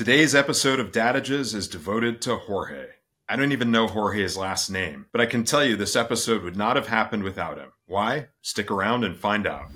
Today's episode of Dadages is devoted to Jorge. I don't even know Jorge's last name, but I can tell you this episode would not have happened without him. Why? Stick around and find out.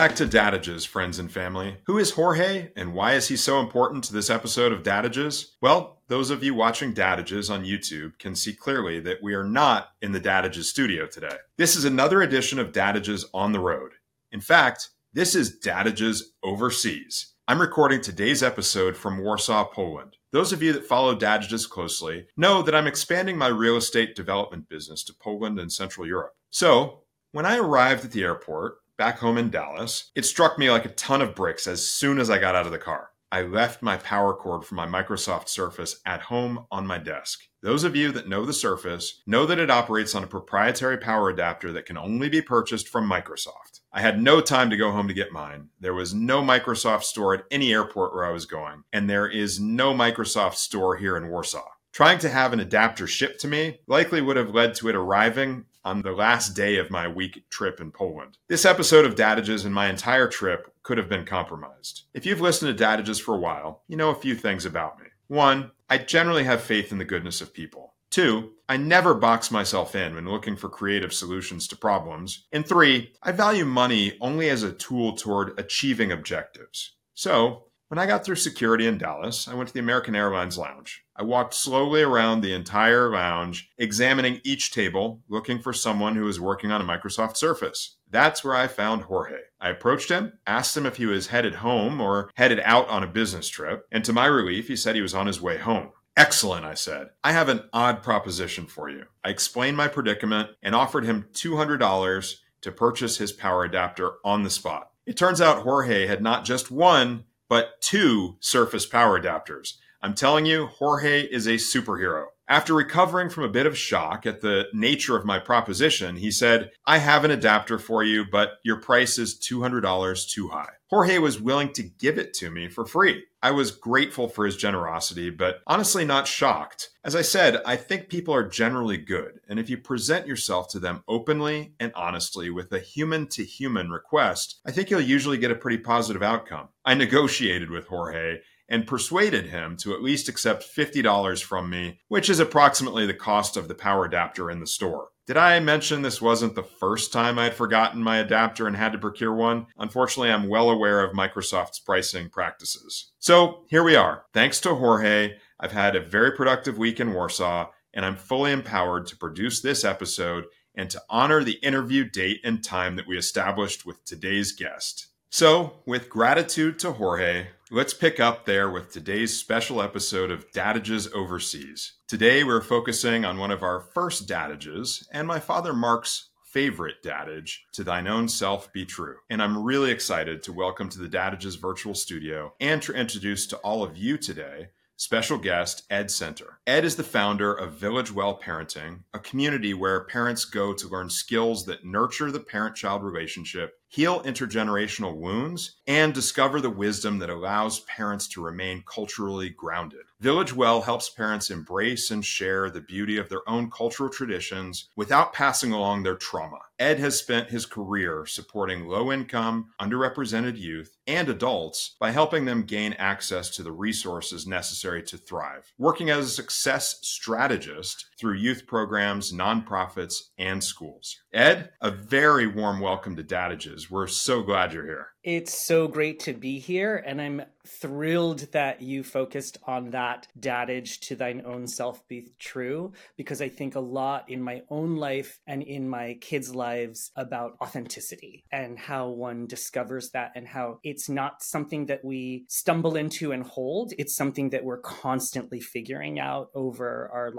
Back to Dadages, friends and family. Who is Jorge and why is he so important to this episode of Dadages? Well, those of you watching Dadages on YouTube can see clearly that we are not in the Dadages studio today. This is another edition of Dadages on the road. In fact, this is Dadages overseas. I'm recording today's episode from Warsaw, Poland. Those of you that follow Dadages closely know that I'm expanding my real estate development business to Poland and Central Europe. So, when I arrived at the airport, back home in Dallas, it struck me like a ton of bricks as soon as I got out of the car. I left my power cord for my Microsoft Surface at home on my desk. Those of you that know the Surface know that it operates on a proprietary power adapter that can only be purchased from Microsoft. I had no time to go home to get mine. There was no Microsoft store at any airport where I was going, and there is no Microsoft store here in Warsaw. Trying to have an adapter shipped to me likely would have led to it arriving on the last day of my week trip in Poland. This episode of Dadages and my entire trip could have been compromised. If you've listened to Dadages for a while, you know a few things about me. One, I generally have faith in the goodness of people. Two, I never box myself in when looking for creative solutions to problems. And three, I value money only as a tool toward achieving objectives. So, when I got through security in Dallas, I went to the American Airlines lounge. I walked slowly around the entire lounge, examining each table, looking for someone who was working on a Microsoft Surface. That's where I found Jorge. I approached him, asked him if he was headed home or headed out on a business trip, and to my relief, he said he was on his way home. Excellent, I said. I have an odd proposition for you. I explained my predicament and offered him $200 to purchase his power adapter on the spot. It turns out Jorge had not just one, but two Surface power adapters. I'm telling you, Jorge is a superhero. After recovering from a bit of shock at the nature of my proposition, he said, I have an adapter for you, but your price is $200 too high. Jorge was willing to give it to me for free. I was grateful for his generosity, but honestly not shocked. As I said, I think people are generally good, and if you present yourself to them openly and honestly with a human to human request, I think you'll usually get a pretty positive outcome. I negotiated with Jorge and persuaded him to at least accept $50 from me, which is approximately the cost of the power adapter in the store. Did I mention this wasn't the first time I'd forgotten my adapter and had to procure one? Unfortunately, I'm well aware of Microsoft's pricing practices. So here we are. Thanks to Jorge, I've had a very productive week in Warsaw, and I'm fully empowered to produce this episode and to honor the interview date and time that we established with today's guest. So, with gratitude to Jorge, Let's pick up there with today's special episode of Dadages Overseas. Today we're focusing on one of our first Dadages and my father Mark's favorite dadage, To Thine Own Self Be True. And I'm really excited to welcome to the Dadages virtual studio and to introduce to all of you today special guest Ed Center. Ed is the founder of Village Well Parenting, a community where parents go to learn skills that nurture the parent child relationship heal intergenerational wounds, and discover the wisdom that allows parents to remain culturally grounded. Village Well helps parents embrace and share the beauty of their own cultural traditions without passing along their trauma. Ed has spent his career supporting low income, underrepresented youth and adults by helping them gain access to the resources necessary to thrive, working as a success strategist through youth programs, nonprofits, and schools. Ed, a very warm welcome to Dadages. We're so glad you're here. It's so great to be here, and I'm thrilled that you focused on that dadage to thine own self be true, because I think a lot in my own life and in my kids' lives about authenticity and how one discovers that, and how it's not something that we stumble into and hold. It's something that we're constantly figuring out over our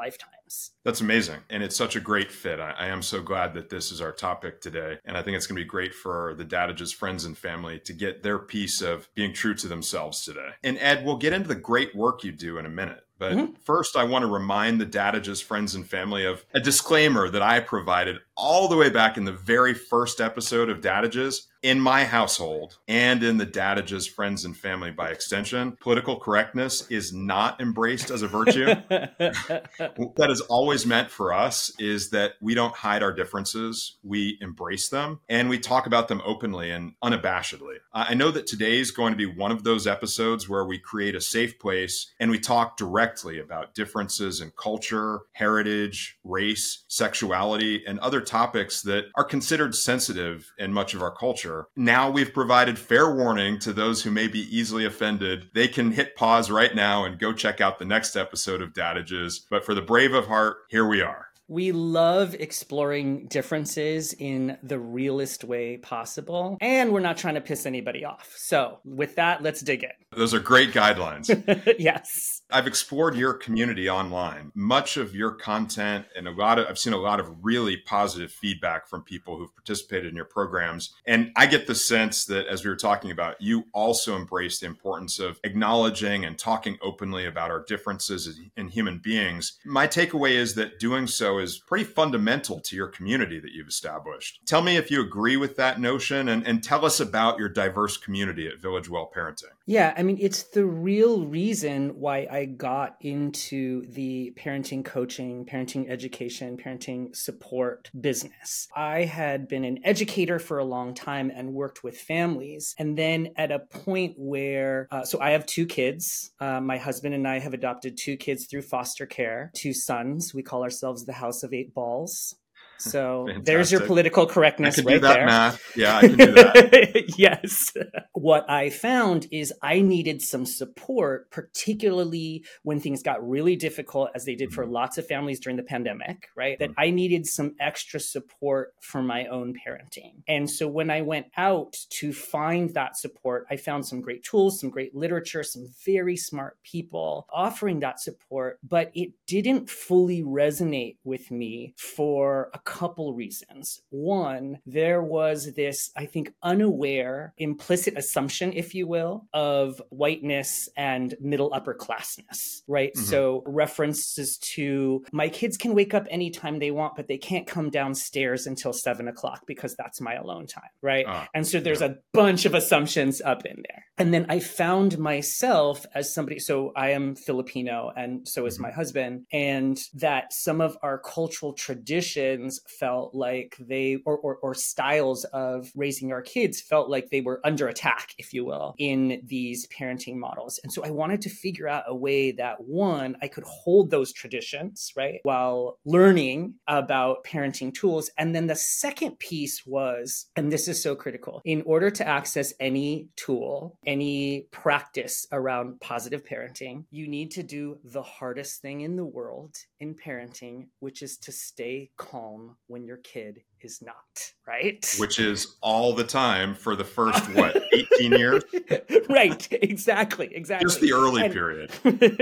That's amazing. And it's such a great fit. I, I am so glad that this is our topic today. And I think it's going to be great for the Dadages friends and family to get their piece of being true to themselves today. And Ed, we'll get into the great work you do in a minute. But mm-hmm. first, I want to remind the Dadages friends and family of a disclaimer that I provided all the way back in the very first episode of Dadages in my household and in the Dadages friends and family by extension, political correctness is not embraced as a virtue. what that has always meant for us is that we don't hide our differences, we embrace them and we talk about them openly and unabashedly. I know that today is going to be one of those episodes where we create a safe place and we talk directly about differences in culture, heritage, race, sexuality, and other topics that are considered sensitive in much of our culture. Now we've provided fair warning to those who may be easily offended. They can hit pause right now and go check out the next episode of Dadages. But for the brave of heart, here we are. We love exploring differences in the realest way possible, and we're not trying to piss anybody off. So, with that, let's dig in. Those are great guidelines. yes. I've explored your community online. Much of your content and a lot of I've seen a lot of really positive feedback from people who've participated in your programs. And I get the sense that as we were talking about, you also embrace the importance of acknowledging and talking openly about our differences in human beings. My takeaway is that doing so is pretty fundamental to your community that you've established. Tell me if you agree with that notion and, and tell us about your diverse community at Village Well Parenting. Yeah, I mean, it's the real reason why I got into the parenting coaching, parenting education, parenting support business. I had been an educator for a long time and worked with families. And then at a point where, uh, so I have two kids. Uh, my husband and I have adopted two kids through foster care, two sons. We call ourselves the House of Eight Balls. So there's your political correctness I can right do that there. Math. Yeah, I can do that. yes. What I found is I needed some support, particularly when things got really difficult, as they did for mm-hmm. lots of families during the pandemic, right? That mm-hmm. I needed some extra support for my own parenting. And so when I went out to find that support, I found some great tools, some great literature, some very smart people offering that support, but it didn't fully resonate with me for a couple reasons. One, there was this, I think, unaware, implicit assumption, if you will, of whiteness and middle upper classness, right? Mm-hmm. So references to my kids can wake up anytime they want, but they can't come downstairs until seven o'clock because that's my alone time, right? Uh, and so there's yeah. a bunch of assumptions up in there. And then I found myself as somebody, so I am Filipino and so is mm-hmm. my husband, and that some of our cultural traditions felt like they or, or, or styles of raising our kids felt like they were under attack if you will in these parenting models. And so i wanted to figure out a way that one i could hold those traditions right while learning about parenting tools. And then the second piece was and this is so critical in order to access any tool any practice around positive parenting you need to do the hardest thing in the world in parenting which is to stay calm when your kid is not, right? Which is all the time for the first, what, 18 years? right, exactly, exactly. Just the early and, period.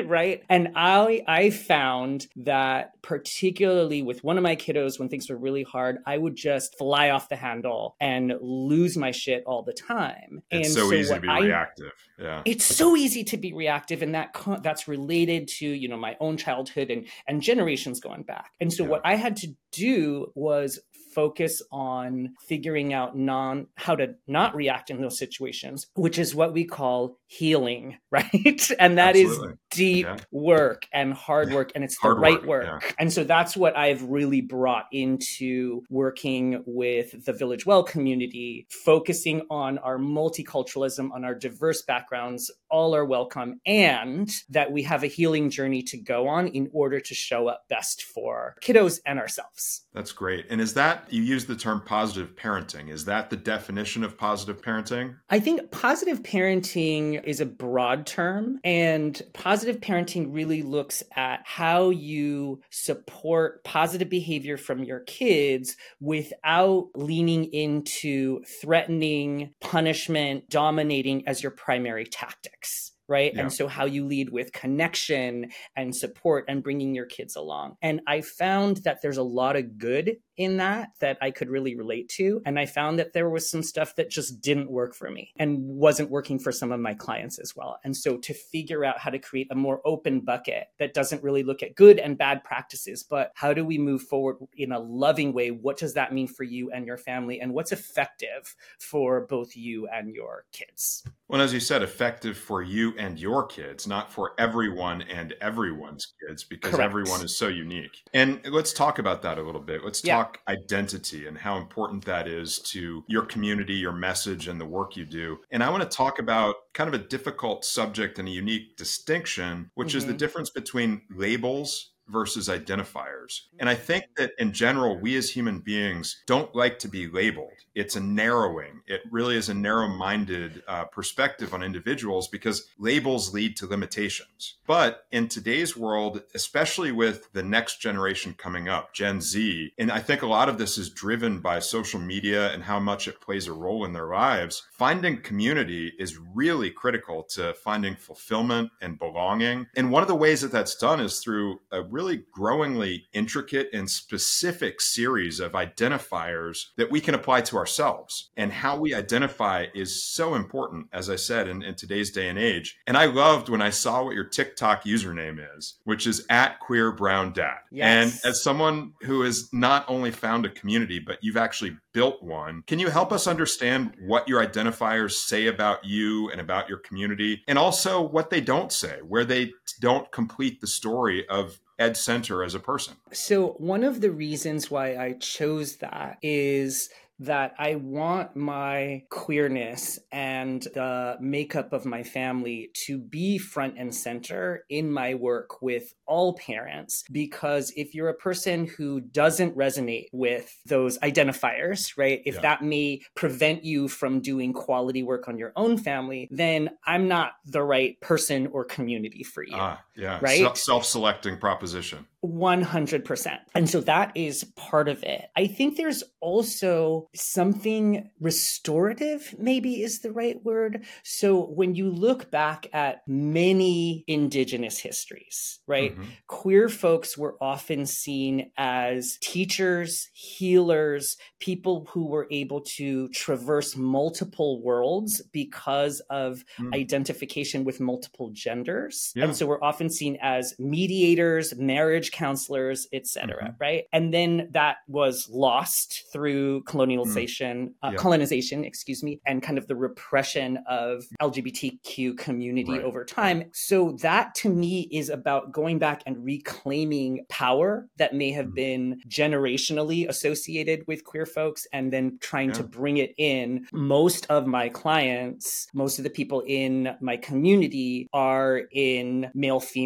right. And I I found that particularly with one of my kiddos, when things were really hard, I would just fly off the handle and lose my shit all the time. It's and so, so easy to be I, reactive. Yeah. It's so easy to be reactive, and that that's related to, you know, my own childhood and and generations going back. And so yeah. what I had to do was focus on figuring out non how to not react in those situations, which is what we call healing, right? and that Absolutely. is deep yeah. work and hard work and it's the right work. work. Yeah. And so that's what I've really brought into working with the Village Well community, focusing on our multiculturalism, on our diverse backgrounds, all are welcome, and that we have a healing journey to go on in order to show up best for kiddos and ourselves. That's great. And is that you use the term positive parenting? Is that the definition of positive parenting? I think positive parenting is a broad term, and positive parenting really looks at how you support positive behavior from your kids without leaning into threatening, punishment, dominating as your primary tactics right? Yeah. And so how you lead with connection and support and bringing your kids along. And I found that there's a lot of good in that that I could really relate to. And I found that there was some stuff that just didn't work for me and wasn't working for some of my clients as well. And so to figure out how to create a more open bucket that doesn't really look at good and bad practices, but how do we move forward in a loving way? What does that mean for you and your family? And what's effective for both you and your kids? Well, as you said, effective for you and your kids, not for everyone and everyone's kids, because Correct. everyone is so unique. And let's talk about that a little bit. Let's yeah. talk identity and how important that is to your community, your message, and the work you do. And I want to talk about kind of a difficult subject and a unique distinction, which mm-hmm. is the mm-hmm. difference between labels versus identifiers. And I think that in general, we as human beings don't like to be labeled. It's a narrowing. It really is a narrow minded uh, perspective on individuals because labels lead to limitations. But in today's world, especially with the next generation coming up, Gen Z, and I think a lot of this is driven by social media and how much it plays a role in their lives, finding community is really critical to finding fulfillment and belonging. And one of the ways that that's done is through a really really growingly intricate and specific series of identifiers that we can apply to ourselves. And how we identify is so important, as I said, in, in today's day and age. And I loved when I saw what your TikTok username is, which is at queer brown dad. Yes. And as someone who has not only found a community, but you've actually built one, can you help us understand what your identifiers say about you and about your community? And also what they don't say, where they don't complete the story of Ed Center as a person? So, one of the reasons why I chose that is that I want my queerness and the makeup of my family to be front and center in my work with all parents. Because if you're a person who doesn't resonate with those identifiers, right, if yeah. that may prevent you from doing quality work on your own family, then I'm not the right person or community for you. Ah, yeah. Right. Self selecting proposition. 100%. And so that is part of it. I think there's also something restorative, maybe is the right word. So when you look back at many indigenous histories, right, mm-hmm. queer folks were often seen as teachers, healers, people who were able to traverse multiple worlds because of mm. identification with multiple genders. Yeah. And so we're often seen as mediators, marriage counselors, etc. Mm-hmm. Right, and then that was lost through colonialization, mm-hmm. uh, colonization, excuse me, and kind of the repression of LGBTQ community right. over time. So that to me is about going back and reclaiming power that may have mm-hmm. been generationally associated with queer folks, and then trying yeah. to bring it in. Most of my clients, most of the people in my community are in male female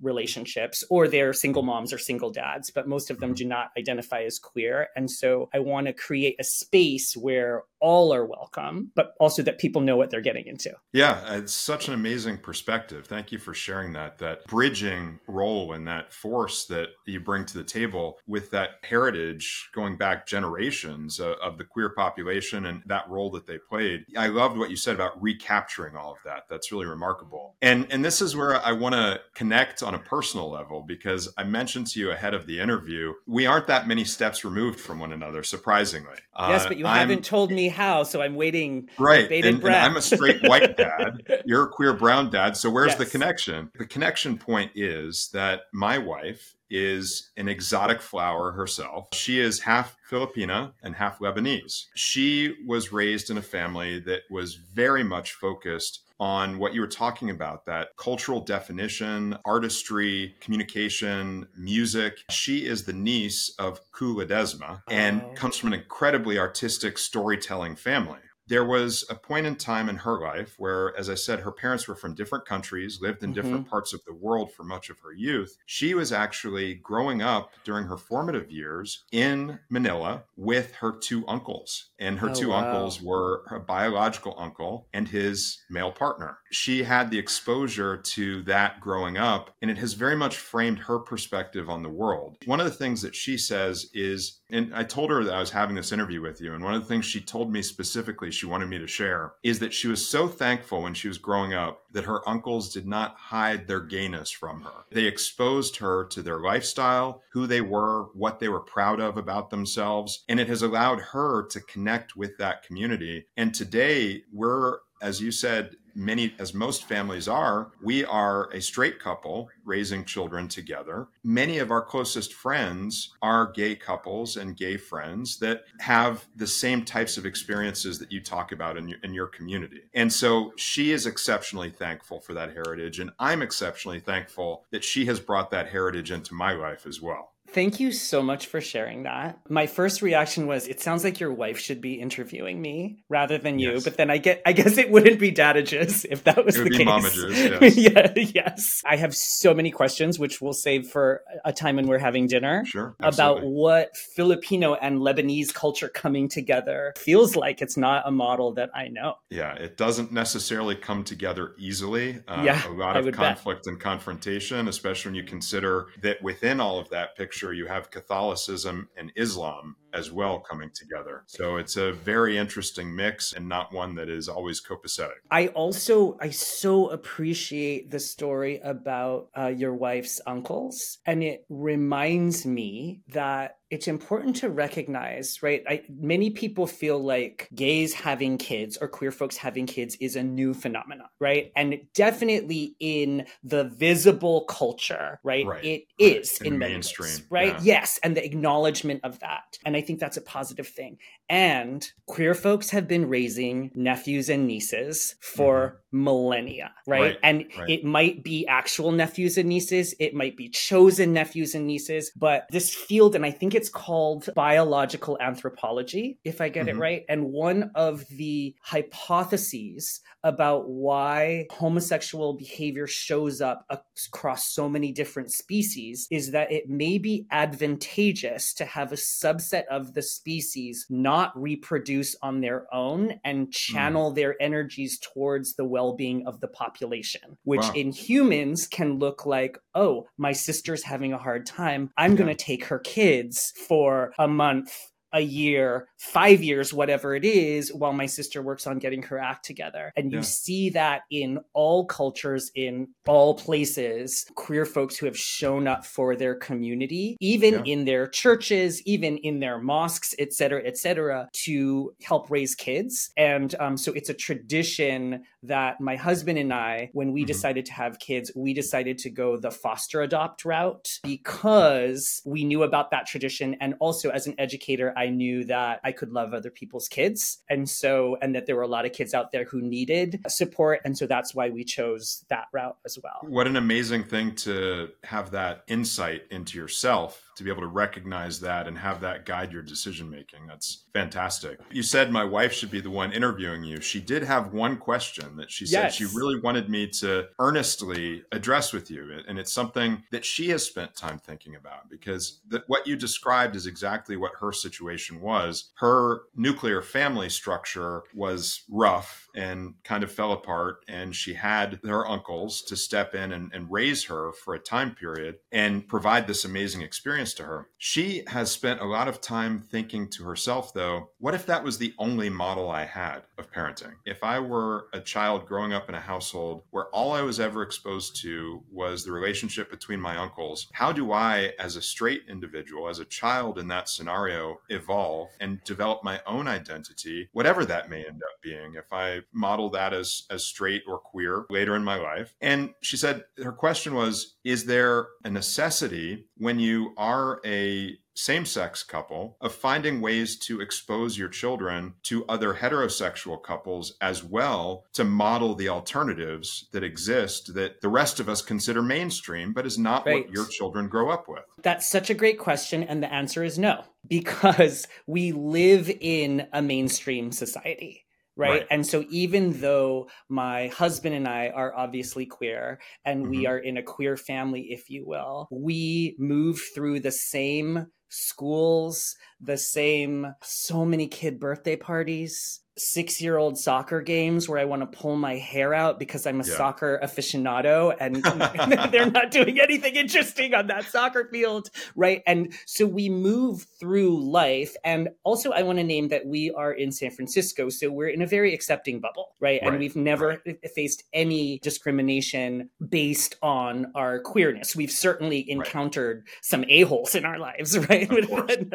relationships or they're single moms or single dads, but most of them mm-hmm. do not identify as queer. And so I want to create a space where all are welcome, but also that people know what they're getting into. Yeah, it's such an amazing perspective. Thank you for sharing that. That bridging role and that force that you bring to the table with that heritage going back generations of, of the queer population and that role that they played. I loved what you said about recapturing all of that. That's really remarkable. And and this is where I want to connect on a personal level because I mentioned to you ahead of the interview, we aren't that many steps removed from one another, surprisingly. Yes, uh, but you haven't told me how, so I'm waiting. Right. And, and, I'm a straight white dad. You're a queer brown dad. So where's yes. the connection? The connection point is that my wife is an exotic flower herself. She is half Filipina and half Lebanese. She was raised in a family that was very much focused on what you were talking about that cultural definition, artistry, communication, music. She is the niece of Kuh Ledesma and oh. comes from an incredibly artistic storytelling family there was a point in time in her life where, as I said, her parents were from different countries, lived in mm-hmm. different parts of the world for much of her youth. She was actually growing up during her formative years in Manila with her two uncles. And her oh, two wow. uncles were her biological uncle and his male partner. She had the exposure to that growing up, and it has very much framed her perspective on the world. One of the things that she says is And I told her that I was having this interview with you. And one of the things she told me specifically she wanted me to share is that she was so thankful when she was growing up that her uncles did not hide their gayness from her. They exposed her to their lifestyle, who they were, what they were proud of about themselves. And it has allowed her to connect with that community. And today, we're as you said, many, as most families are, we are a straight couple raising children together. Many of our closest friends are gay couples and gay friends that have the same types of experiences that you talk about in your, in your community. And so she is exceptionally thankful for that heritage. And I'm exceptionally thankful that she has brought that heritage into my life as well. Thank you so much for sharing that. My first reaction was it sounds like your wife should be interviewing me rather than you, yes. but then I get I guess it wouldn't be dadages if that was the case. Momages, yes. yeah, yes. I have so many questions which we'll save for a time when we're having dinner. Sure. Absolutely. About what Filipino and Lebanese culture coming together feels like. It's not a model that I know. Yeah, it doesn't necessarily come together easily. Uh, yeah, a lot of conflict bet. and confrontation, especially when you consider that within all of that picture picture, you have Catholicism and Islam as well coming together. So it's a very interesting mix and not one that is always copacetic. I also I so appreciate the story about uh, your wife's uncles, and it reminds me that it's important to recognize, right? I, many people feel like gays having kids or queer folks having kids is a new phenomenon, right? And definitely in the visible culture, right? right. It right. is in, in mainstream, ways, right? Yeah. Yes, and the acknowledgement of that, and I think that's a positive thing. And queer folks have been raising nephews and nieces for mm-hmm. millennia, right? right. And right. it might be actual nephews and nieces, it might be chosen nephews and nieces, but this field, and I think it's called biological anthropology, if I get mm-hmm. it right. And one of the hypotheses about why homosexual behavior shows up across so many different species is that it may be advantageous to have a subset of the species not reproduce on their own and channel mm. their energies towards the well-being of the population which wow. in humans can look like oh my sister's having a hard time i'm yeah. going to take her kids for a month a year, five years, whatever it is, while my sister works on getting her act together. And you yeah. see that in all cultures, in all places, queer folks who have shown up for their community, even yeah. in their churches, even in their mosques, et cetera, et cetera, to help raise kids. And um, so it's a tradition that my husband and I, when we mm-hmm. decided to have kids, we decided to go the foster adopt route because we knew about that tradition. And also, as an educator, I knew that I could love other people's kids. And so, and that there were a lot of kids out there who needed support. And so that's why we chose that route as well. What an amazing thing to have that insight into yourself to be able to recognize that and have that guide your decision making. That's fantastic. You said my wife should be the one interviewing you. She did have one question that she said yes. she really wanted me to earnestly address with you. And it's something that she has spent time thinking about because the, what you described is exactly what her situation was. Her nuclear family structure was rough and kind of fell apart. And she had her uncles to step in and, and raise her for a time period and provide this amazing experience to her. She has spent a lot of time thinking to herself, though, what if that was the only model I had of parenting? If I were a child growing up in a household where all I was ever exposed to was the relationship between my uncles, how do I, as a straight individual, as a child in that scenario, evolve and develop my own identity, whatever that may end up being, if I model that as, as straight or queer later in my life? And she said her question was, is there a necessity when you are a same sex couple of finding ways to expose your children to other heterosexual couples as well to model the alternatives that exist that the rest of us consider mainstream, but is not right. what your children grow up with? That's such a great question. And the answer is no, because we live in a mainstream society. Right? right? And so, even though my husband and I are obviously queer and mm-hmm. we are in a queer family, if you will, we move through the same schools, the same, so many kid birthday parties, six year old soccer games where I want to pull my hair out because I'm a yeah. soccer aficionado and they're not doing anything interesting on that soccer field. Right. And so we move through life. And also, I want to name that we are in San Francisco. So we're in a very accepting bubble. Right. right. And we've never right. faced any discrimination based on our queerness. We've certainly encountered right. some a-holes in our lives. Right.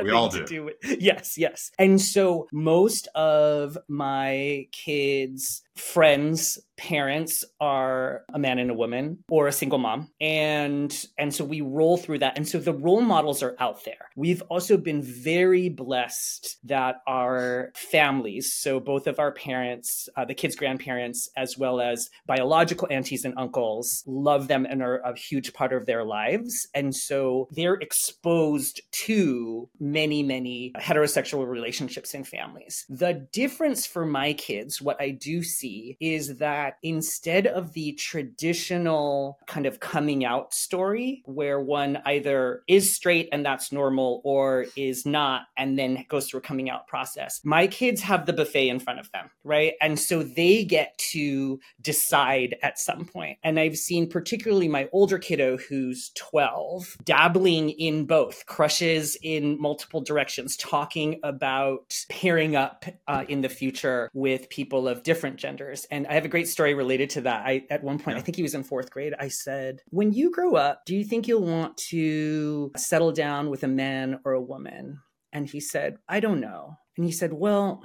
we all do. do with, yes. Yes. And so most of my kids' friends parents are a man and a woman or a single mom. And and so we roll through that. And so the role models are out there. We've also been very blessed that our families so both of our parents uh, the kids grandparents as well as biological aunties and uncles love them and are a huge part of their lives. And so they're exposed to many many heterosexual relationships in families. The difference for my kids what i do see is that that instead of the traditional kind of coming out story where one either is straight and that's normal or is not and then goes through a coming out process, my kids have the buffet in front of them, right? And so they get to decide at some point. And I've seen particularly my older kiddo who's 12 dabbling in both crushes in multiple directions, talking about pairing up uh, in the future with people of different genders. And I have a great story story related to that. I at one point, yeah. I think he was in fourth grade. I said, "When you grow up, do you think you'll want to settle down with a man or a woman?" And he said, "I don't know." And he said, "Well."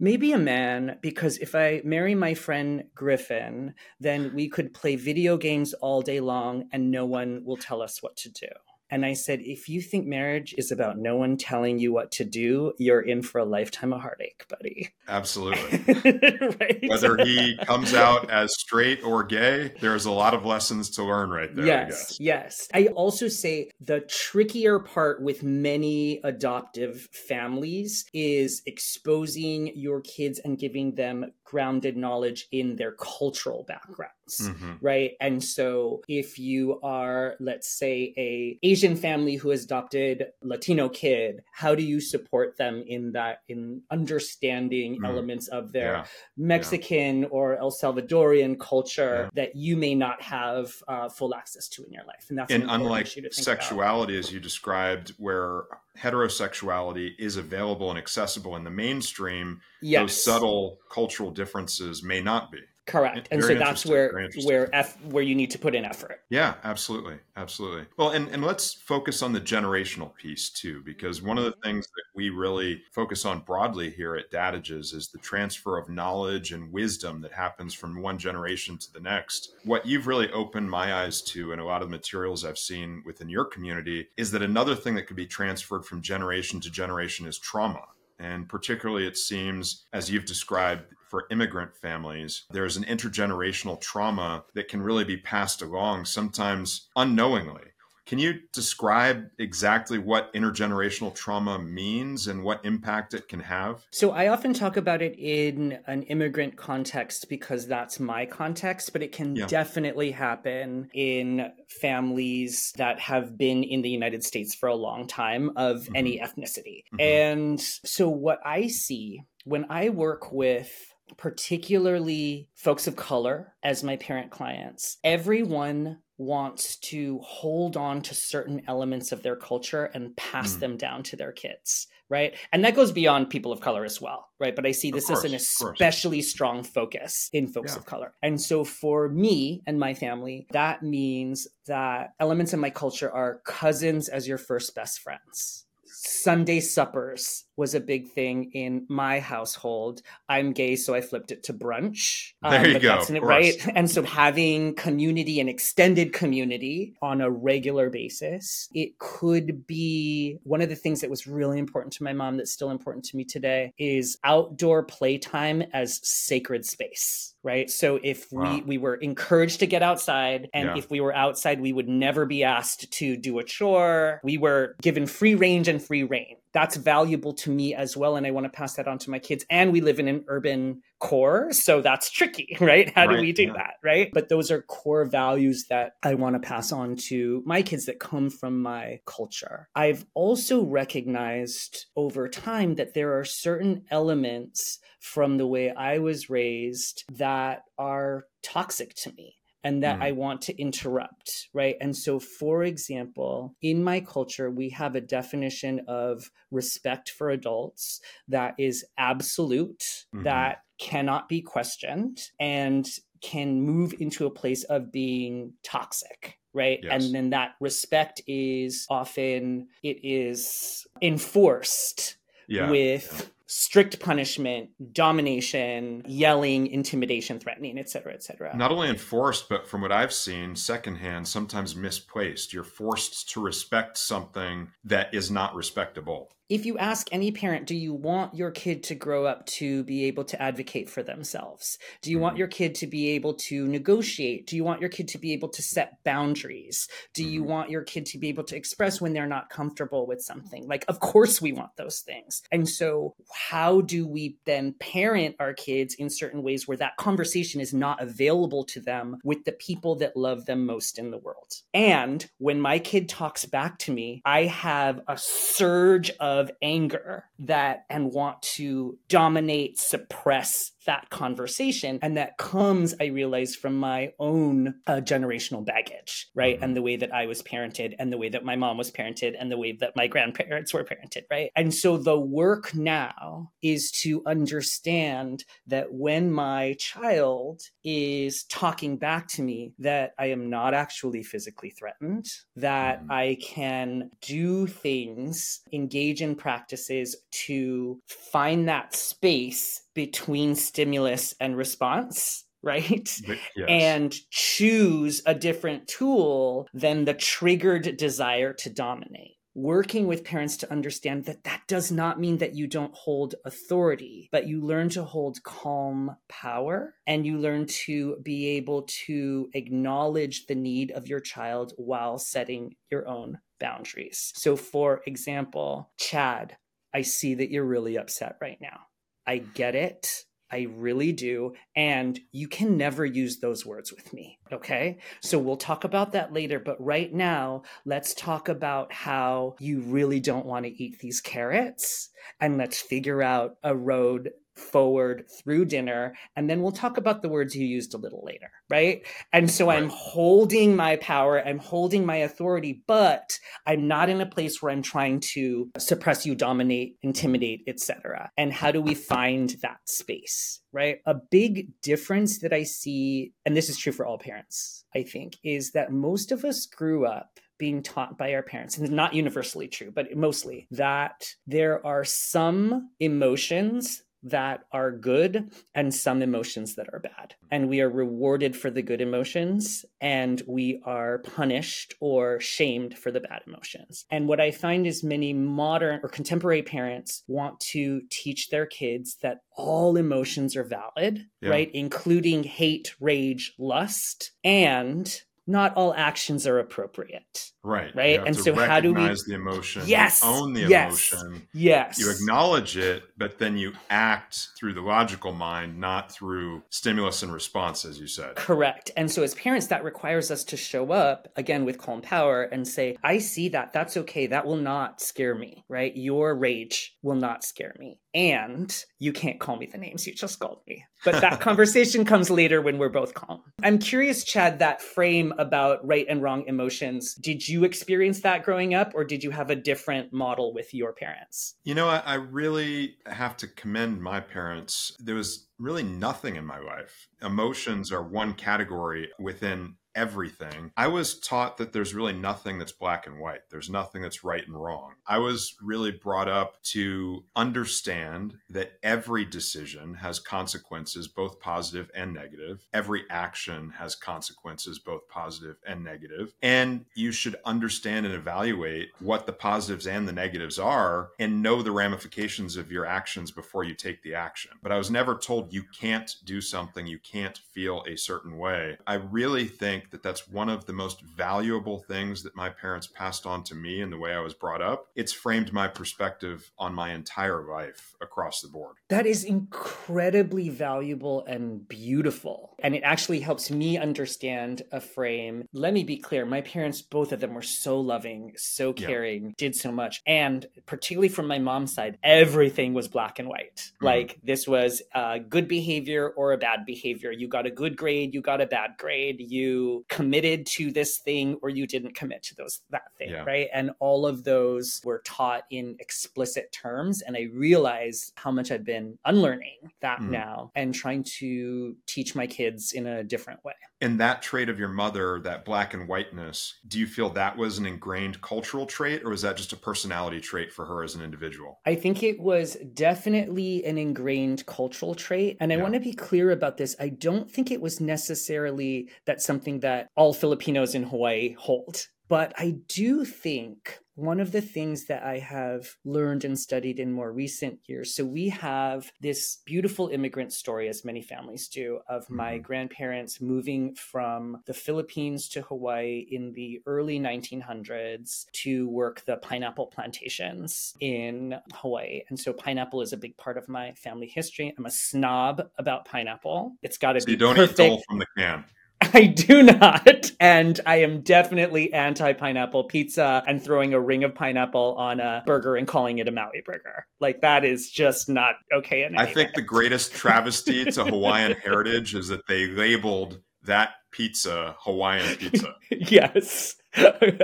Maybe a man, because if I marry my friend Griffin, then we could play video games all day long and no one will tell us what to do. And I said, if you think marriage is about no one telling you what to do, you're in for a lifetime of heartache, buddy. Absolutely. right? Whether he comes out as straight or gay, there's a lot of lessons to learn right there. Yes. I yes. I also say the trickier part with many adoptive families is exposing your kids and giving them grounded knowledge in their cultural backgrounds mm-hmm. right and so if you are let's say a asian family who has adopted latino kid how do you support them in that in understanding mm. elements of their yeah. mexican yeah. or el salvadorian culture yeah. that you may not have uh, full access to in your life and that's and unlike sexuality about. as you described where heterosexuality is available and accessible in the mainstream, yes. those subtle cultural differences may not be. Correct. And Very so that's where where F, where you need to put in effort. Yeah, absolutely. Absolutely. Well, and and let's focus on the generational piece too because one of the mm-hmm. things that we really focus on broadly here at Dadages is the transfer of knowledge and wisdom that happens from one generation to the next. What you've really opened my eyes to in a lot of the materials I've seen within your community is that another thing that could be transferred from generation to generation is trauma. And particularly, it seems, as you've described, for immigrant families, there's an intergenerational trauma that can really be passed along, sometimes unknowingly. Can you describe exactly what intergenerational trauma means and what impact it can have? So, I often talk about it in an immigrant context because that's my context, but it can yeah. definitely happen in families that have been in the United States for a long time of mm-hmm. any ethnicity. Mm-hmm. And so, what I see when I work with particularly folks of color as my parent clients, everyone wants to hold on to certain elements of their culture and pass mm. them down to their kids right? And that goes beyond people of color as well right? But i see this course, as an especially strong focus in folks yeah. of color. And so for me and my family that means that elements in my culture are cousins as your first best friends sunday suppers was a big thing in my household. I'm gay, so I flipped it to brunch. Um, there you go, right? And so having community and extended community on a regular basis, it could be one of the things that was really important to my mom. That's still important to me today is outdoor playtime as sacred space. Right. So if wow. we, we were encouraged to get outside, and yeah. if we were outside, we would never be asked to do a chore. We were given free range and free reign that's valuable to me as well. And I want to pass that on to my kids. And we live in an urban core. So that's tricky, right? How right, do we do yeah. that? Right. But those are core values that I want to pass on to my kids that come from my culture. I've also recognized over time that there are certain elements from the way I was raised that are toxic to me and that mm. I want to interrupt, right? And so, for example, in my culture, we have a definition of respect for adults that is absolute, mm-hmm. that cannot be questioned, and can move into a place of being toxic right yes. and then that respect is often it is enforced yeah, with strict punishment, domination, yelling, intimidation, threatening, et cetera, et cetera. Not only enforced, but from what I've seen, secondhand, sometimes misplaced. You're forced to respect something that is not respectable if you ask any parent, do you want your kid to grow up to be able to advocate for themselves? Do you mm-hmm. want your kid to be able to negotiate? Do you want your kid to be able to set boundaries? Do mm-hmm. you want your kid to be able to express when they're not comfortable with something? Like, of course, we want those things. And so, how do we then parent our kids in certain ways where that conversation is not available to them with the people that love them most in the world? And when my kid talks back to me, I have a surge of of anger that and want to dominate, suppress that conversation. And that comes, I realize, from my own uh, generational baggage, right? Mm-hmm. And the way that I was parented, and the way that my mom was parented, and the way that my grandparents were parented, right? And so the work now is to understand that when my child is talking back to me, that I am not actually physically threatened, that mm-hmm. I can do things, engage in practices to find that space between stimulus and response right? Yes. And choose a different tool than the triggered desire to dominate. Working with parents to understand that that does not mean that you don't hold authority, but you learn to hold calm power and you learn to be able to acknowledge the need of your child while setting your own boundaries. So, for example, Chad, I see that you're really upset right now. I get it. I really do. And you can never use those words with me. Okay. So we'll talk about that later. But right now, let's talk about how you really don't want to eat these carrots. And let's figure out a road forward through dinner and then we'll talk about the words you used a little later right? And so right. i'm holding my power i'm holding my authority but i'm not in a place where i'm trying to suppress you dominate intimidate etc and how do we find that space right? A big difference that i see and this is true for all parents i think is that most of us grew up being taught by our parents, and not universally true, but mostly, that there are some emotions that are good and some emotions that are bad. And we are rewarded for the good emotions and we are punished or shamed for the bad emotions. And what I find is many modern or contemporary parents want to teach their kids that all emotions are valid, yeah. right? Including hate, rage, lust, and not all actions are appropriate. Right. Right. And so how do we the emotion? Yes. own the yes, emotion. Yes. You acknowledge it, but then you act through the logical mind, not through stimulus and response, as you said. Correct. And so as parents, that requires us to show up again with calm power and say, I see that. That's okay. That will not scare me. Right. Your rage will not scare me. And you can't call me the names you just called me. But that conversation comes later when we're both calm. I'm curious, Chad, that frame about right and wrong emotions. Did you experience that growing up, or did you have a different model with your parents? You know, I, I really have to commend my parents. There was really nothing in my life. Emotions are one category within everything. I was taught that there's really nothing that's black and white. There's nothing that's right and wrong. I was really brought up to understand that every decision has consequences, both positive and negative. Every action has consequences, both positive and negative. And you should understand and evaluate what the positives and the negatives are and know the ramifications of your actions before you take the action. But I was never told you can't do something, you can't feel a certain way. I really think that that's one of the most valuable things that my parents passed on to me in the way I was brought up. It's framed my perspective on my entire life across the board. That is incredibly valuable and beautiful. And it actually helps me understand a frame. Let me be clear my parents, both of them, were so loving, so caring, yeah. did so much. And particularly from my mom's side, everything was black and white. Mm-hmm. Like this was a good behavior or a bad behavior. You got a good grade, you got a bad grade, you committed to this thing or you didn't commit to those that thing, yeah. right? And all of those were taught in explicit terms. And I realized how much I've been unlearning that mm-hmm. now and trying to teach my kids in a different way. And that trait of your mother, that black and whiteness, do you feel that was an ingrained cultural trait or was that just a personality trait for her as an individual? I think it was definitely an ingrained cultural trait. And I yeah. want to be clear about this. I don't think it was necessarily that something that all Filipinos in Hawaii hold. But I do think one of the things that I have learned and studied in more recent years. So, we have this beautiful immigrant story, as many families do, of mm-hmm. my grandparents moving from the Philippines to Hawaii in the early 1900s to work the pineapple plantations in Hawaii. And so, pineapple is a big part of my family history. I'm a snob about pineapple. It's got to so be you don't perfect. eat dole from the can. I do not. And I am definitely anti pineapple pizza and throwing a ring of pineapple on a burger and calling it a Maui burger. Like, that is just not okay. I think the greatest travesty to Hawaiian heritage is that they labeled that pizza Hawaiian pizza. yes.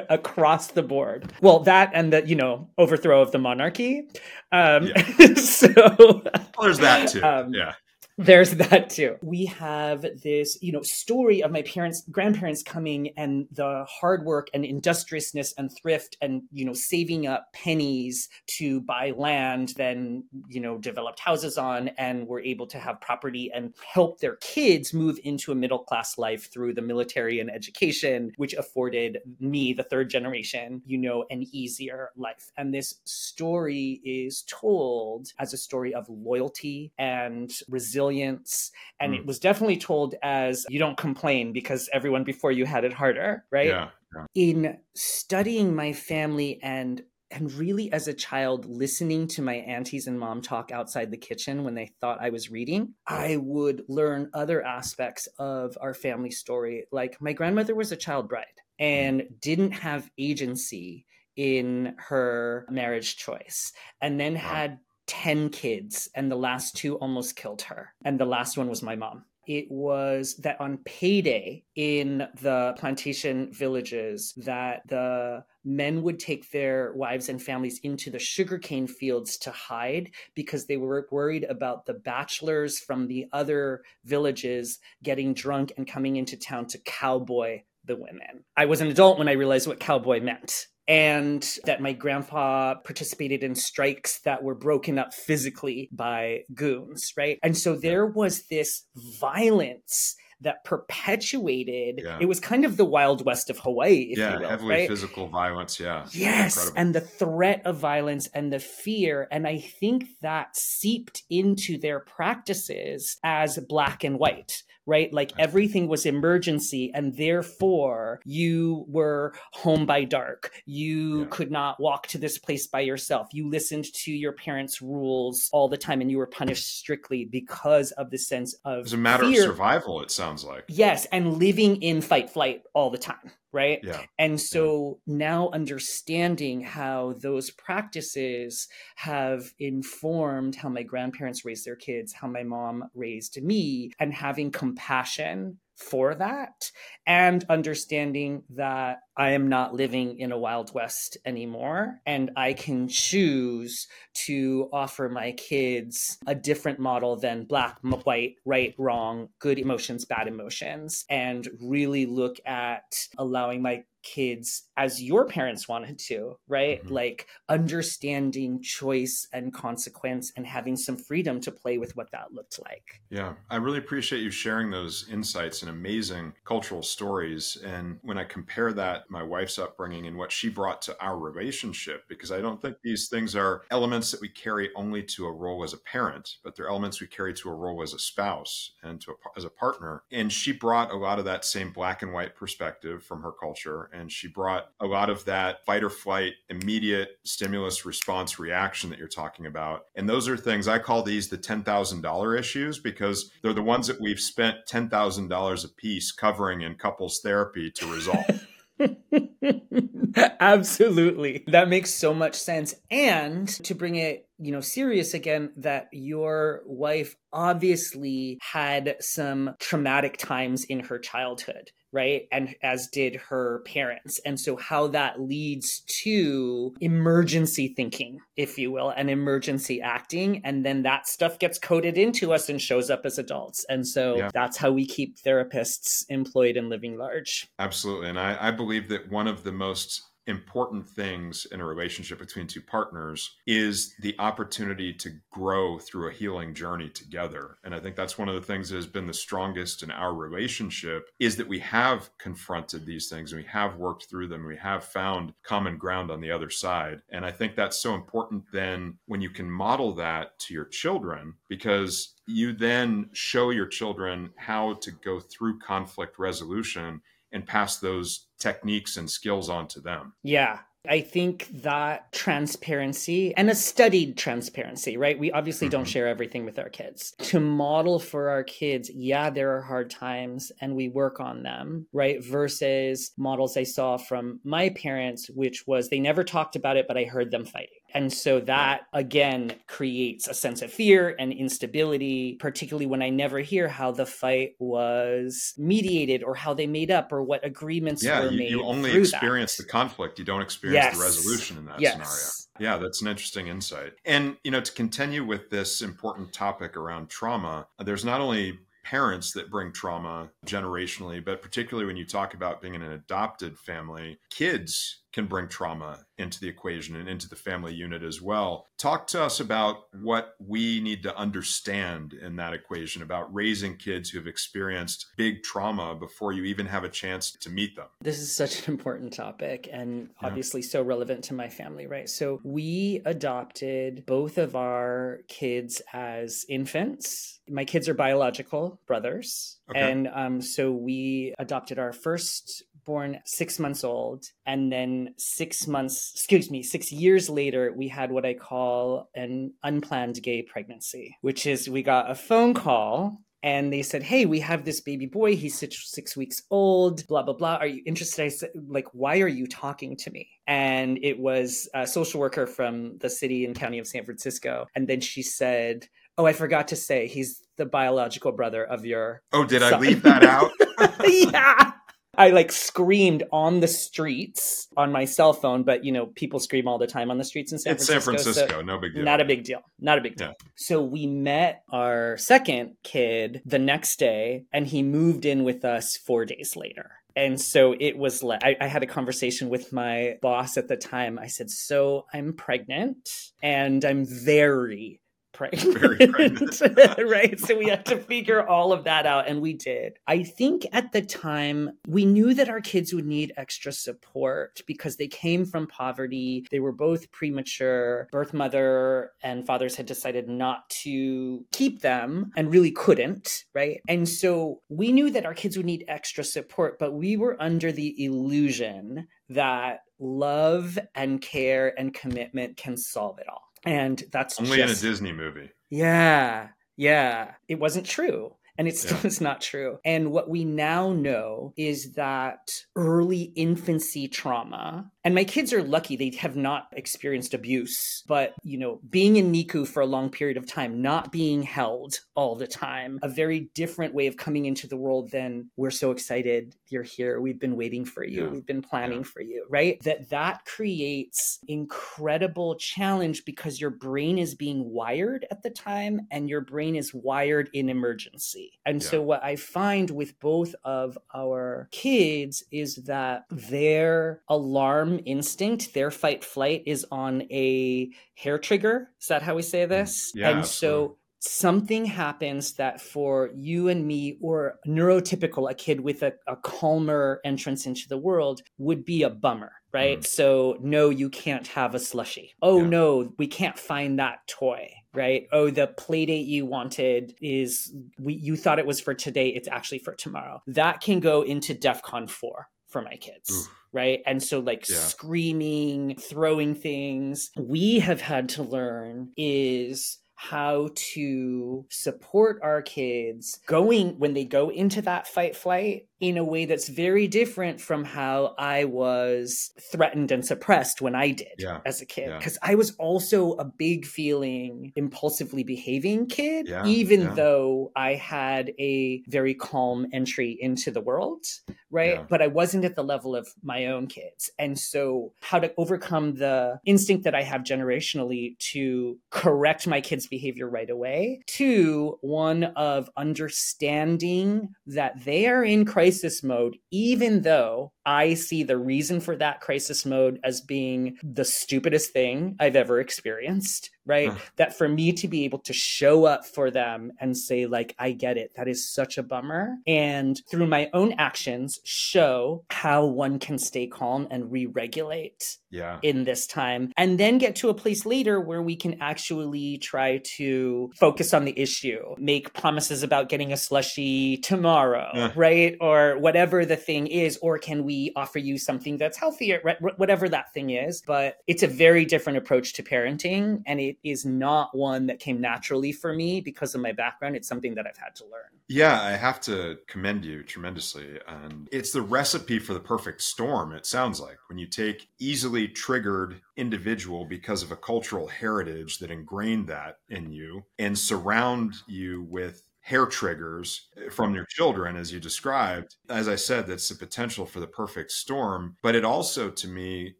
across the board. Well, that and the, you know, overthrow of the monarchy. Um, yeah. so well, there's that too. Um, yeah there's that too. We have this, you know, story of my parents, grandparents coming and the hard work and industriousness and thrift and, you know, saving up pennies to buy land, then, you know, developed houses on and were able to have property and help their kids move into a middle class life through the military and education, which afforded me, the third generation, you know, an easier life. And this story is told as a story of loyalty and resilience resilience. And mm. it was definitely told as you don't complain because everyone before you had it harder, right? Yeah, yeah. In studying my family and and really as a child listening to my aunties and mom talk outside the kitchen when they thought i was reading i would learn other aspects of our family story like my grandmother was a child bride and didn't have agency in her marriage choice and then had 10 kids, and the last two almost killed her. And the last one was my mom. It was that on payday in the plantation villages that the men would take their wives and families into the sugarcane fields to hide because they were worried about the bachelors from the other villages getting drunk and coming into town to cowboy the women. I was an adult when I realized what cowboy meant and that my grandpa participated in strikes that were broken up physically by goons, right? And so there was this violence that perpetuated yeah. it was kind of the wild west of hawaii yeah will, heavily right? physical violence yeah yes Incredible. and the threat of violence and the fear and i think that seeped into their practices as black and white right? Like everything was emergency, and therefore you were home by dark. You yeah. could not walk to this place by yourself. You listened to your parents' rules all the time, and you were punished strictly because of the sense of. It was a matter fear. of survival. It sounds like yes, and living in fight flight all the time right? Yeah. And so yeah. now understanding how those practices have informed how my grandparents raised their kids, how my mom raised me, and having compassion for that and understanding that I am not living in a Wild West anymore. And I can choose to offer my kids a different model than black, white, right, wrong, good emotions, bad emotions, and really look at allowing my kids as your parents wanted to, right? Mm-hmm. Like understanding choice and consequence and having some freedom to play with what that looked like. Yeah, I really appreciate you sharing those insights and amazing cultural stories. And when I compare that, my wife's upbringing and what she brought to our relationship, because I don't think these things are elements that we carry only to a role as a parent, but they're elements we carry to a role as a spouse and to a, as a partner. And she brought a lot of that same black and white perspective from her culture. And she brought a lot of that fight or flight, immediate stimulus response reaction that you're talking about. And those are things I call these the $10,000 issues because they're the ones that we've spent $10,000 a piece covering in couples therapy to resolve. Absolutely. That makes so much sense. And to bring it, you know, serious again, that your wife obviously had some traumatic times in her childhood right? And as did her parents. And so, how that leads to emergency thinking, if you will, and emergency acting. And then that stuff gets coded into us and shows up as adults. And so, yeah. that's how we keep therapists employed and living large. Absolutely. And I, I believe that one of the most important things in a relationship between two partners is the opportunity to grow through a healing journey together. And i think that's one of the things that has been the strongest in our relationship is that we have confronted these things and we have worked through them we have found common ground on the other side. And i think that's so important then when you can model that to your children because you then show your children how to go through conflict resolution and pass those techniques and skills on to them. Yeah. I think that transparency and a studied transparency, right? We obviously mm-hmm. don't share everything with our kids. To model for our kids, yeah, there are hard times and we work on them, right? Versus models I saw from my parents, which was they never talked about it, but I heard them fighting and so that again creates a sense of fear and instability, particularly when I never hear how the fight was mediated or how they made up or what agreements yeah, were you, made. You only experience that. the conflict, you don't experience yes. the resolution in that yes. scenario. Yeah, that's an interesting insight. And, you know, to continue with this important topic around trauma, there's not only parents that bring trauma generationally, but particularly when you talk about being in an adopted family, kids can bring trauma into the equation and into the family unit as well. Talk to us about what we need to understand in that equation about raising kids who have experienced big trauma before you even have a chance to meet them. This is such an important topic and obviously so relevant to my family, right? So we adopted both of our kids as infants. My kids are biological brothers. Okay. And um, so we adopted our first born six months old. And then six months, excuse me, six years later, we had what I call an unplanned gay pregnancy, which is we got a phone call and they said, "Hey, we have this baby boy. He's six, six weeks old. Blah blah blah. Are you interested?" I said, "Like, why are you talking to me?" And it was a social worker from the city and county of San Francisco. And then she said, "Oh, I forgot to say, he's the biological brother of your." Oh, did son. I leave that out? yeah. I like screamed on the streets on my cell phone, but you know, people scream all the time on the streets in San it's Francisco. San Francisco, so no big deal. Not a big deal. Not a big deal. Yeah. So we met our second kid the next day, and he moved in with us four days later. And so it was like, I, I, had a conversation with my boss at the time. I said, So I'm pregnant and I'm very pregnant. right. So we had to figure all of that out, and we did. I think at the time, we knew that our kids would need extra support because they came from poverty. They were both premature. Birth mother and fathers had decided not to keep them and really couldn't. Right. And so we knew that our kids would need extra support, but we were under the illusion that love and care and commitment can solve it all and that's only just, in a Disney movie. Yeah, yeah, it wasn't true. And it still yeah. is not true. And what we now know is that early infancy trauma And my kids are lucky they have not experienced abuse, but you know, being in NICU for a long period of time, not being held all the time, a very different way of coming into the world than we're so excited you're here. We've been waiting for you. Yeah. We've been planning yeah. for you, right? That that creates incredible challenge because your brain is being wired at the time and your brain is wired in emergency. And yeah. so what I find with both of our kids is that their alarm instinct, their fight flight is on a hair trigger. Is that how we say mm. this? Yeah, and absolutely. so something happens that for you and me or neurotypical a kid with a, a calmer entrance into the world would be a bummer right mm. so no you can't have a slushy oh yeah. no we can't find that toy right oh the play date you wanted is we you thought it was for today it's actually for tomorrow that can go into defcon 4 for my kids Oof right? And so, like, yeah. screaming, throwing things, we have had to learn is how to support our kids going when they go into that fight flight in a way that's very different from how I was threatened and suppressed when I did yeah. as a kid. Because yeah. I was also a big feeling, impulsively behaving kid, yeah. even though I had a very calm entry into the world, right? But I wasn't at the level of my own kids. And so, how to overcome the instinct that I have generationally to correct my kids' behavior right away, to one of understanding that they are in crisis mode, even though I see the reason for that crisis mode as being the stupidest thing I've ever experienced, right? Hmm. That for me to be able to show up for them and say, like, I get it, that is such a bummer. And through my own actions, show how one can stay calm and re regulate yeah. in this time. And then get to a place later where we can actually try to focus on the issue, make promises about getting a slushy tomorrow, right? Or whatever the thing is. Or can we offer you something that's healthier, whatever that thing is. But it's a very different approach to parenting. And it is not one that came naturally for me because of my background. It's something that I've had to learn. Yeah, I have to commend you tremendously. And it's the recipe for the perfect storm, it sounds like, when you take easily triggered individual because of a cultural heritage that ingrained that in you and surround you with hair triggers from your children, as you described. As I said, that's the potential for the perfect storm. But it also, to me,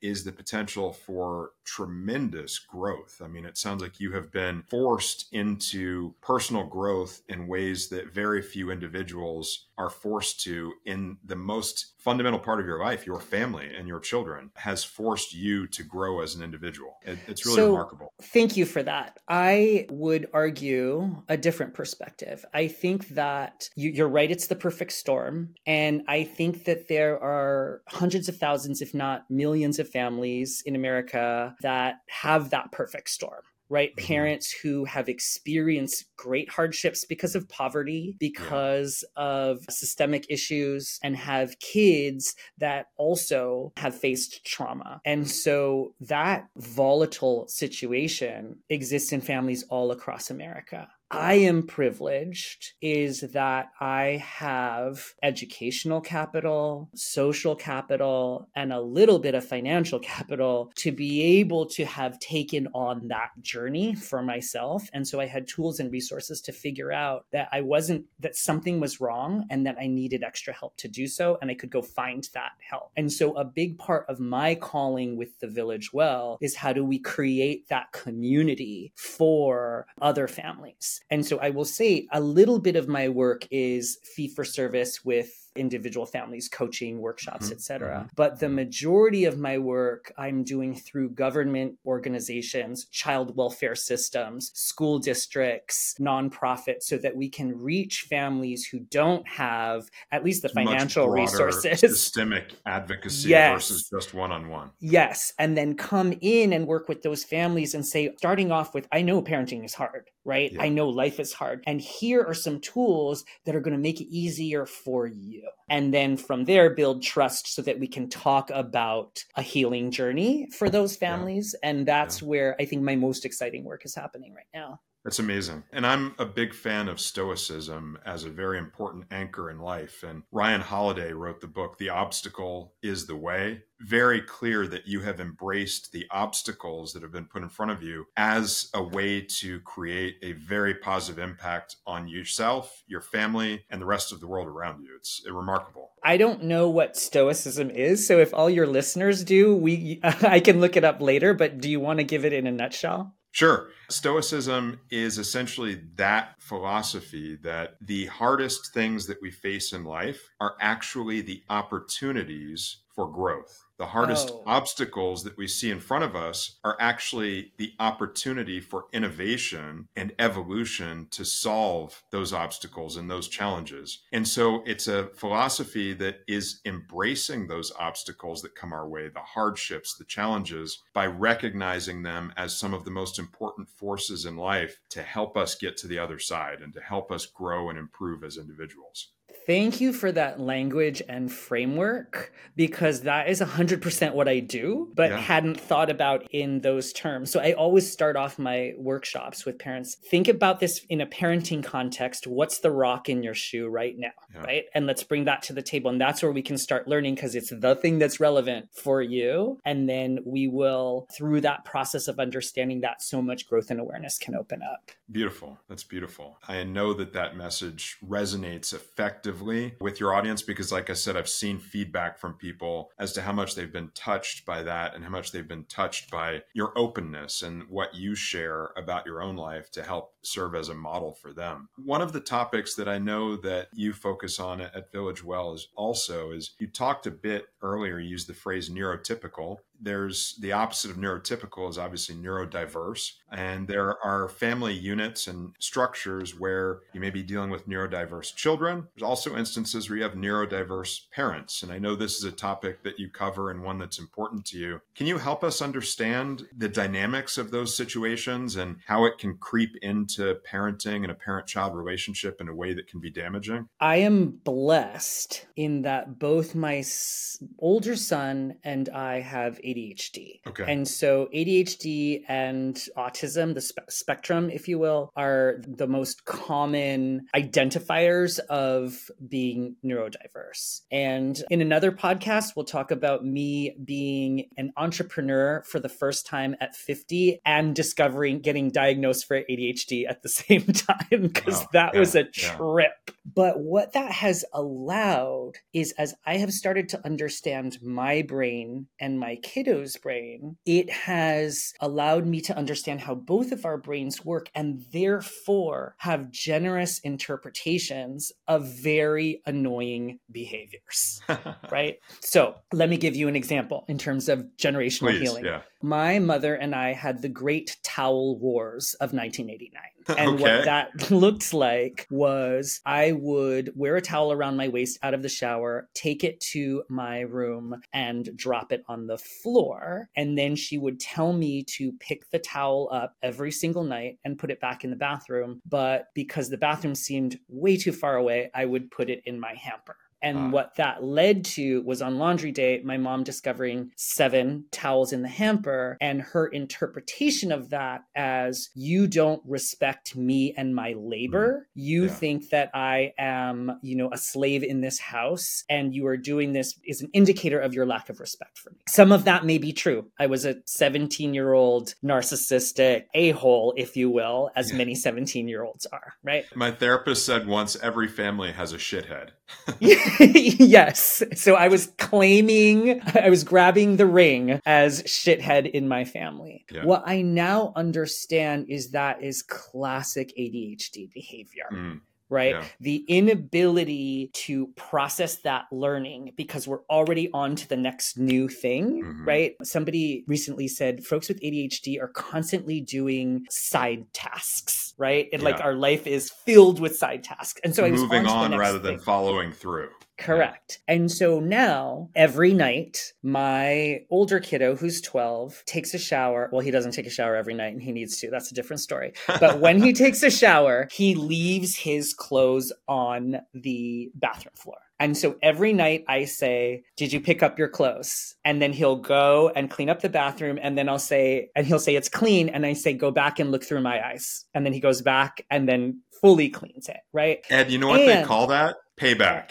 is the potential for tremendous growth. I mean, it sounds like you have been forced into personal growth in ways that very few individuals are forced to in the most fundamental part of your life. Your family and your children has forced you to grow as an individual. It, it's really so, remarkable. Thank you for that. I would argue a different perspective. I think that you, you're right, it's the perfect storm. And I think that there are hundreds of thousands, if not millions of families in America that have that perfect storm right? Mm-hmm. Parents who have experienced great hardships because of poverty, because yeah. of systemic issues, and have kids that also have faced trauma. And so that volatile situation exists in families all across America. I am privileged is that I have educational capital, social capital, and a little bit of financial capital to be able to have taken on that journey for myself. And so I had tools and resources to figure out that I wasn't, that something was wrong and that I needed extra help to do so. And I could go find that help. And so a big part of my calling with the Village Well is how do we create that community for other families? And so I will say a little bit of my work is fee for service with individual families coaching workshops mm-hmm. etc mm-hmm. but the majority of my work i'm doing through government organizations child welfare systems school districts nonprofits so that we can reach families who don't have at least the financial resources systemic advocacy yes. versus just one-on-one yes and then come in and work with those families and say starting off with i know parenting is hard right yeah. i know life is hard and here are some tools that are going to make it easier for you and then from there, build trust so that we can talk about a healing journey for those families. Yeah. And that's yeah. where I think my most exciting work is happening right now. That's amazing. And I'm a big fan of Stoicism as a very important anchor in life. And Ryan Holiday wrote the book, The Obstacle is the Way. Very clear that you have embraced the obstacles that have been put in front of you as a way to create a very positive impact on yourself, your family, and the rest of the world around you. It's remarkable. I don't know what stoicism is, so if all your listeners do, we I can look it up later, but do you want to give it in a nutshell? Sure. Stoicism is essentially that philosophy that the hardest things that we face in life are actually the opportunities for growth. The hardest oh. obstacles that we see in front of us are actually the opportunity for innovation and evolution to solve those obstacles and those challenges. And so it's a philosophy that is embracing those obstacles that come our way, the hardships, the challenges, by recognizing them as some of the most important forces in life to help us get to the other side and to help us grow and improve as individuals. Thank you for that language and framework because that is 100% what I do, but yeah. hadn't thought about in those terms. So I always start off my workshops with parents. Think about this in a parenting context. What's the rock in your shoe right now? Yeah. Right. And let's bring that to the table. And that's where we can start learning because it's the thing that's relevant for you. And then we will, through that process of understanding that, so much growth and awareness can open up. Beautiful. That's beautiful. I know that that message resonates effectively effectively with your audience because, like I said, I've seen feedback from people as to how much they've been touched by that and how much they've been touched by your openness and what you share about your own life to help serve as a model for them. One of the topics that I know that you focus on at Village Well is also is you talked a bit earlier, you used the phrase neurotypical there's the opposite of neurotypical is obviously neurodiverse. And there are family units and structures where you may be dealing with neurodiverse children. There's also instances where you have neurodiverse parents. And I know this is a topic that you cover and one that's important to you. Can you help us understand the dynamics of those situations and how it can creep into parenting and a parent child relationship in a way that can be damaging? I am blessed in that both my older son and I have ADHD. Okay. And so ADHD and autism, the spe- spectrum, if you will, are the most common identifiers of being neurodiverse. And in another podcast, we'll talk about me being an entrepreneur for the first time at 50 and discovering getting diagnosed for ADHD at the same time because wow. that yeah. was a trip. Yeah. But what that has allowed is as I have started to understand my brain and my kiddo's brain, it has allowed me to understand how both of our brains work and therefore have generous interpretations of very annoying behaviors. right? So let me give you an example in terms of generational Please, healing. Yeah. My mother and I had the great towel wars of 1989. And okay. what that looked like was I would wear a towel around my waist out of the shower, take it to my room, and drop it on the floor. And then she would tell me to pick the towel up every single night and put it back in the bathroom. But because the bathroom seemed way too far away, I would put it in my hamper. And uh. what that led to was on laundry day, my mom discovering seven towels in the hamper and her interpretation of that as you don't respect me and my labor. Mm. You yeah. think that I am, you know, a slave in this house and you are doing this is an indicator of your lack of respect for me. Some of that may be true. I was a 17 year old narcissistic a hole, if you will, as yeah. many 17 year olds are, right? My therapist said once every family has a shithead. yes. So I was claiming, I was grabbing the ring as shithead in my family. Yeah. What I now understand is that is classic ADHD behavior. Mm right? Yeah. The inability to process that learning because we're already on to the next new thing, mm-hmm. right? Somebody recently said folks with ADHD are constantly doing side tasks, right? And yeah. like our life is filled with side tasks. And so I was moving on, on rather than following through. Correct. And so now every night, my older kiddo, who's 12, takes a shower. Well, he doesn't take a shower every night and he needs to. That's a different story. But when he takes a shower, he leaves his clothes on the bathroom floor And so every night I say, Did you pick up your clothes? And then he'll go and clean up the bathroom. And then I'll say, and he'll say, It's clean. And I say, Go back and look through my eyes. And then he goes back and then fully cleans it, right? Ed, you know what and, they call that? Payback.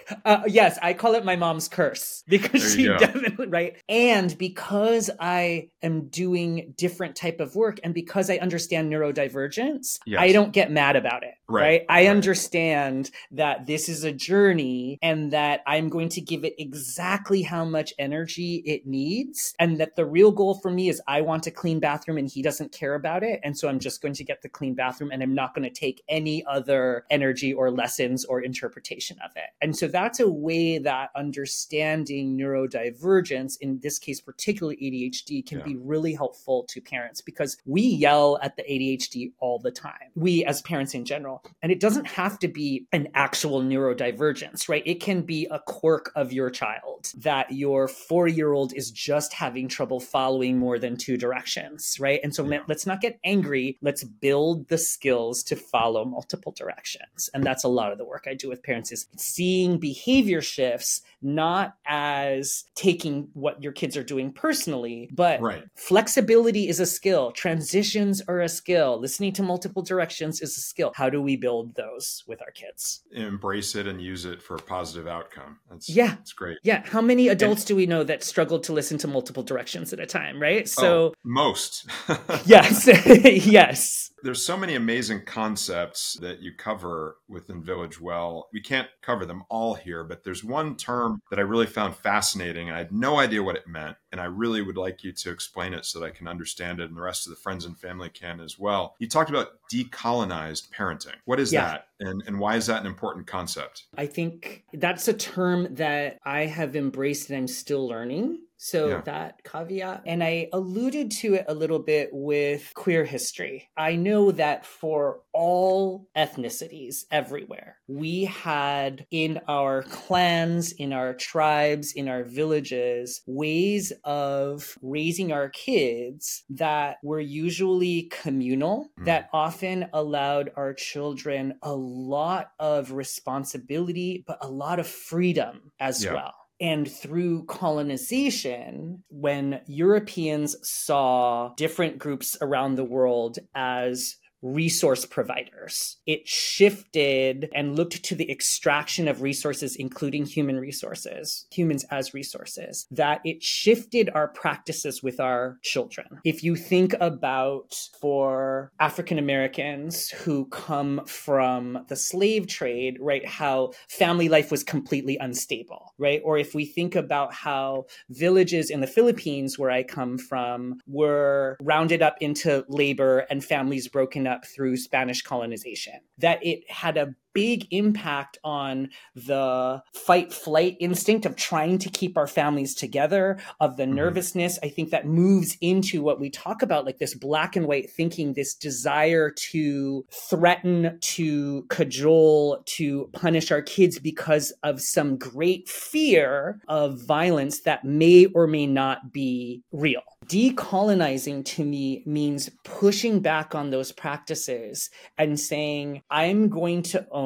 uh, yes, I call it my mom's curse because she go. definitely right. And because I am doing different type of work, and because I understand neurodivergence, yes. I don't get mad about it. Right. right? I right. understand that this is a journey, and that I'm going to give it exactly how much energy it needs, and that the real goal for me is I want a clean bathroom, and he doesn't care about it, and so I'm just going to get the clean bathroom, and I'm not going to take any other energy or lessons or interpretation of it. And so that's a way that understanding neurodivergence, in this case, particularly ADHD, can yeah. be really helpful to parents because we yell at the ADHD all the time. We, as parents in general, and it doesn't have to be an actual neurodivergence, right? It can be a quirk of your child that your four year old is just having trouble following more than two directions, right? And so yeah. let's not get angry. Let's build the skills to follow multiple directions. And that's a lot of the work I do with parents is seeing behavior shifts not as taking what your kids are doing personally, but right. flexibility is a skill, transitions are a skill, listening to multiple directions is a skill. How do we build those with our kids? Embrace it and use it for a positive outcome. That's yeah, it's great. Yeah, how many adults and, do we know that struggle to listen to multiple directions at a time? Right. So oh, most. yes, yes there's so many amazing concepts that you cover within Village Well. We can't cover them all here, but there's one term that I really found fascinating and I had no idea what it meant. And I really would like you to explain it so that I can understand it and the rest of the friends and family can as well. You talked about decolonized parenting. What is yeah. that? And, and why is that an important concept? I think that's a term that I have embraced and I'm still learning. So yeah. that caveat. And I alluded to it a little bit with queer history. I know that for all ethnicities everywhere, we had in our clans, in our tribes, in our villages, ways of raising our kids that were usually communal, mm. that often allowed our children a lot of responsibility, but a lot of freedom as yeah. well. And through colonization, when Europeans saw different groups around the world as resource providers. It shifted and looked to the extraction of resources, including human resources, humans as resources, that it shifted our practices with our children. If you think about for African Americans who come from the slave trade, right, how family life was completely unstable, right? Or if we think about how villages in the Philippines, where I come from, were rounded up into labor and families broken up up through Spanish colonization, that it had a big impact on the fight flight instinct of trying to keep our families together, of the mm-hmm. nervousness. I think that moves into what we talk about, like this black and white thinking, this desire to threaten, to cajole, to punish our kids because of some great fear of violence that may or may not be real. Decolonizing to me means pushing back on those practices and saying, I'm going to own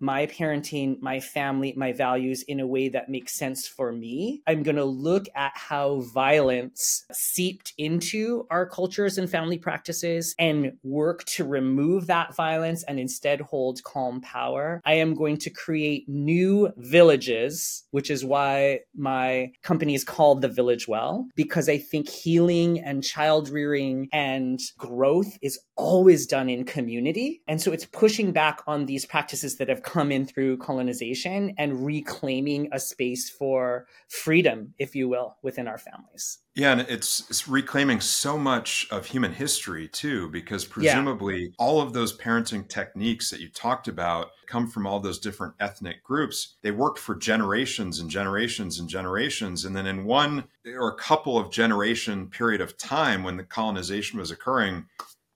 my parenting, my family, my values in a way that makes sense for me. I'm going to look at how violence seeped into our cultures and family practices and work to remove that violence and instead hold calm power. I am going to create new villages, which is why my company is called The Village Well, because I think healing and child rearing and growth is always done in community. And so it's pushing back on these practices that have come in through colonization and reclaiming a space for freedom, if you will, within our families. Yeah, and it's, it's reclaiming so much of human history too, because presumably yeah. all of those parenting techniques that you talked about come from all those different ethnic groups. They worked for generations and generations and generations. And then in one or a couple of generation period of time when the colonization was occurring,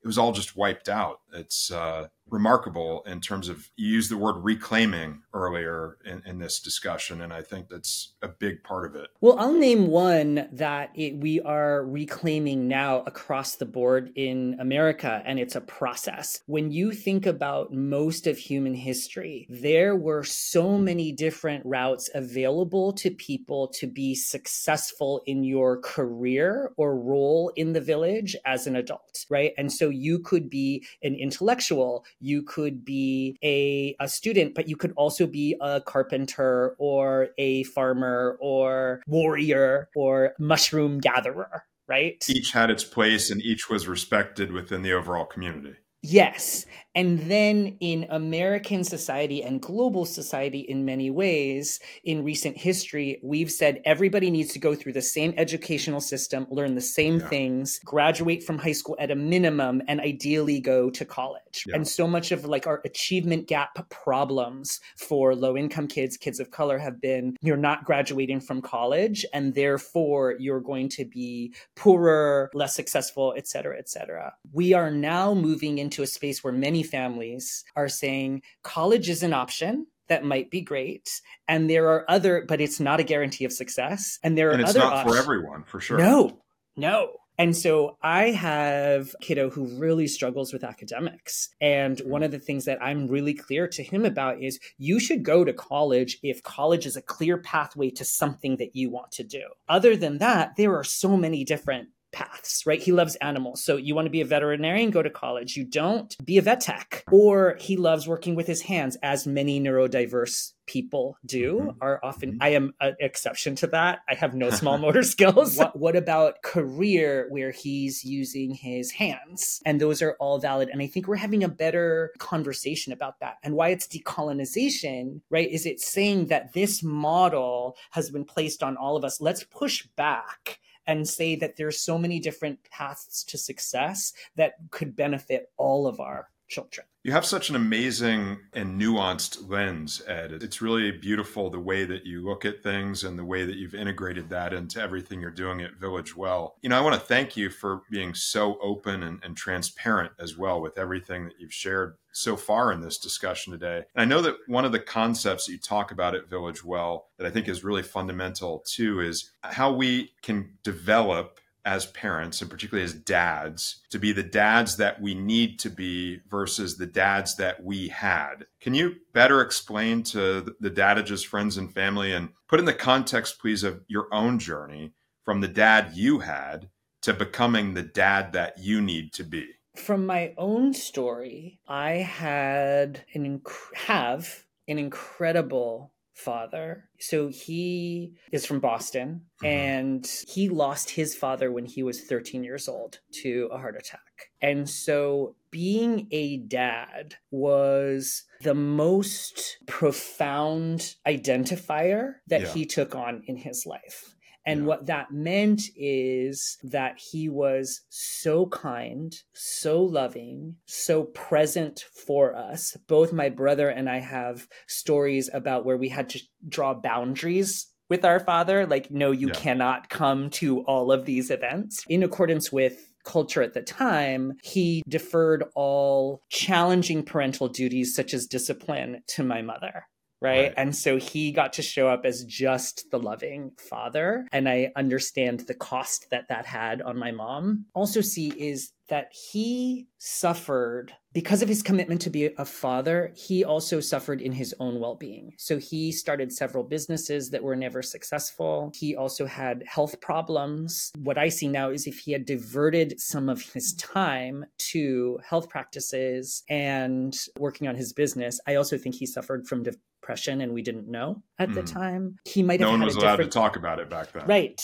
it was all just wiped out. It's uh, remarkable in terms of you used the word reclaiming earlier in, in this discussion. And I think that's a big part of it. Well, I'll name one that it, we are reclaiming now across the board in America, and it's a process. When you think about most of human history, there were so many different routes available to people to be successful in your career or role in the village as an adult, right? And so you could be an intellectual, you could be a, a student, but you could also be a carpenter or a farmer or warrior or mushroom gatherer, right? Each had its place and each was respected within the overall community. Yes. And then in American society and global society, in many ways, in recent history, we've said everybody needs to go through the same educational system, learn the same yeah. things, graduate from high school at a minimum, and ideally go to college. Yeah. And so much of like our achievement gap problems for low income kids, kids of color, have been you're not graduating from college, and therefore you're going to be poorer, less successful, et cetera, et cetera. We are now moving into a space where many families are saying college is an option that might be great and there are other but it's not a guarantee of success and there are and it's other not options. for everyone for sure no no and so I have kiddo who really struggles with academics. And mm-hmm. one of the things that I'm really clear to him about is you should go to college if college is a clear pathway to something that you want to do. Other than that, there are so many different paths, right? He loves animals. So you want to be a veterinarian, go to college. You don't, be a vet tech. Or he loves working with his hands, as many neurodiverse people do mm-hmm. are often mm-hmm. i am an exception to that i have no small motor skills what, what, about career where he's using his hands and those are all valid and i think we're having a better conversation about that and why it's decolonization right is it saying that this model has been placed on all of us let's push back and say that there's so many different paths to success that could benefit all of our children. You have such an amazing and nuanced lens, Ed. It's really beautiful the way that you look at things and the way that you've integrated that into everything you're doing at Village Well. You know, I want to thank you for being so open and, and transparent as well with everything that you've shared so far in this discussion today. And I know that one of the concepts that you talk about at Village Well that I think is really fundamental too is how we can develop as parents and particularly as dads to be the dads that we need to be versus the dads that we had. Can you better explain to the Dadages friends and family and put in the context, please, of your own journey from the dad you had to becoming the dad that you need to be? From my own story, I had an inc- have an incredible father. So he is from Boston mm-hmm. and he lost his father when he was 13 years old to a heart attack. And so being a dad was the most profound identifier that yeah. he took on in his life. And yeah. what that meant is that he was so kind, so loving, so present for us. Both my brother and I have stories about where we had to draw boundaries with our father like no you yeah. cannot come to all of these events in accordance with culture at the time, he deferred all challenging parental duties, such as discipline, to my mother right? right? And so he got to show up as just the loving father. And I understand the cost that that had on my mom. Also, see is that he suffered because of his commitment to be a father, he also suffered in his own well being. So he started several businesses that were never successful. He also had health problems. What I see now is if he had diverted some of his time to health practices and working on his business, I also think he suffered from depression and we didn't know at mm. the hmm. time. He might have no one was allowed to talk about it back then. Right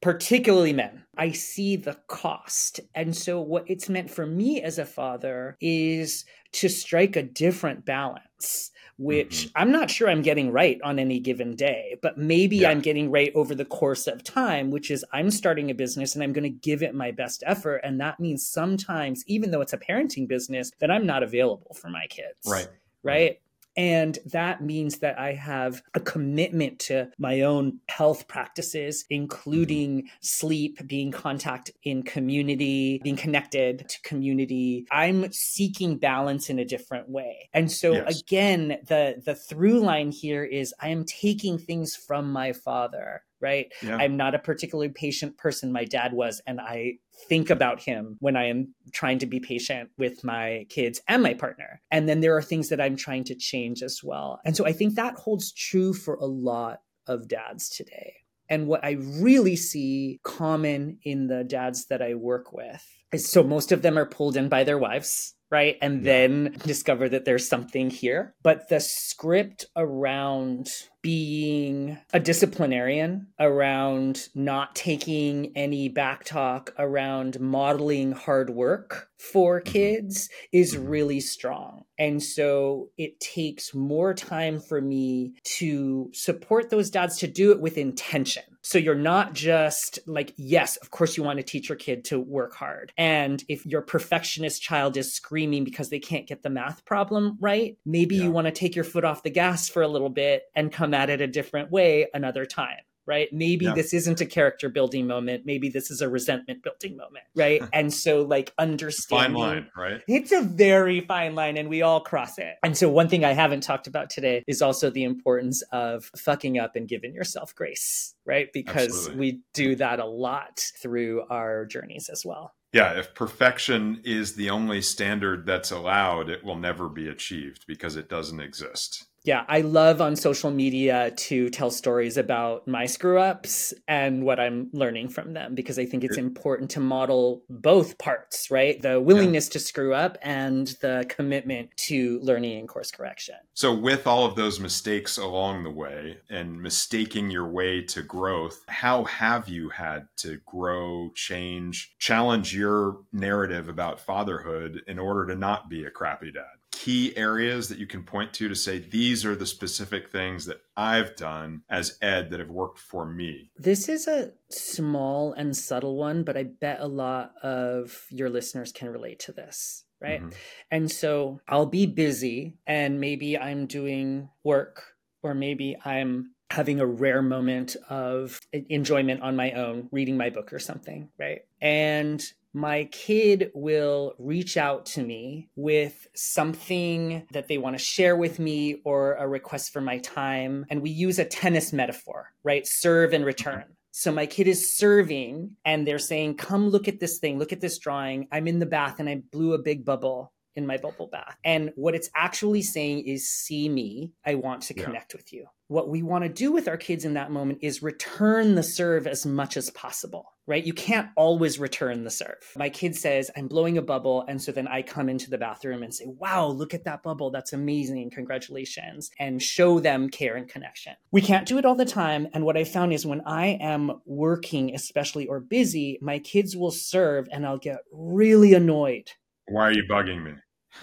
particularly men. I see the cost. And so, what it's meant for me as a father is to strike a different balance, which mm-hmm. I'm not sure I'm getting right on any given day, but maybe yeah. I'm getting right over the course of time, which is I'm starting a business and I'm going to give it my best effort. And that means sometimes, even though it's a parenting business, that I'm not available for my kids. Right. Right. And that means that I have a commitment to my own health practices, including mm-hmm. sleep, being contact in community, being connected to community. I'm seeking balance in a different way. And so yes. again, the the through line here is I am taking things from my father right? Yeah. I'm not a particularly patient person. My dad was, and I think about him when I am trying to be patient with my kids and my partner. And then there are things that I'm trying to change as well. And so I think that holds true for a lot of dads today. And what I really see common in the dads that I work with is so most of them are pulled in by their wives right? And yeah. then discover that there's something here. But the script around being a disciplinarian, around not taking any back talk, around modeling hard work for mm-hmm. kids is mm-hmm. really strong. And so it takes more time for me to support those dads to do it with intention. So you're not just like, yes, of course you want to teach your kid to work hard. And if your perfectionist child is screaming because they can't get the math problem right, maybe yeah. you want to take your foot off the gas for a little bit and come at it a different way another time right? Maybe yeah. this isn't a character building moment. Maybe this is a resentment building moment, right? and so, like, understanding. Fine line, right? It's a very fine line, and we all cross it. And so, one thing I haven't talked about today is also the importance of fucking up and giving yourself grace, right? Because Absolutely. we do that a lot through our journeys as well. Yeah, if perfection is the only standard that's allowed, it will never be achieved because it doesn't exist yeah, I love on social media to tell stories about my screw ups and what I'm learning from them because I think it's important to model both parts, right? The willingness yeah. to screw up and the commitment to learning and course correction. So, with all of those mistakes along the way and mistaking your way to growth, how have you had to grow, change, challenge your narrative about fatherhood in order to not be a crappy dad? Key areas that you can point to to say these are the specific things that I've done as Ed that have worked for me? This is a small and subtle one, but I bet a lot of your listeners can relate to this. Right. Mm-hmm. And so I'll be busy and maybe I'm doing work or maybe I'm having a rare moment of enjoyment on my own, reading my book or something. Right. And my kid will reach out to me with something that they want to share with me or a request for my time. And we use a tennis metaphor, right? Serve and return. So my kid is serving and they're saying, Come look at this thing, look at this drawing. I'm in the bath and I blew a big bubble in my bubble bath. And what it's actually saying is, See me. I want to connect yeah. with you what we want to do with our kids in that moment is return the serve as much as possible, right? You can't always return the serve. My kid says, I'm blowing a bubble. And so then I come into the bathroom and say, wow, look at that bubble. That's amazing. Congratulations. And show them care and connection. We can't do it all the time. And what I found is when I am working, especially or busy, my kids will serve and I'll get really annoyed. Why are you bugging me?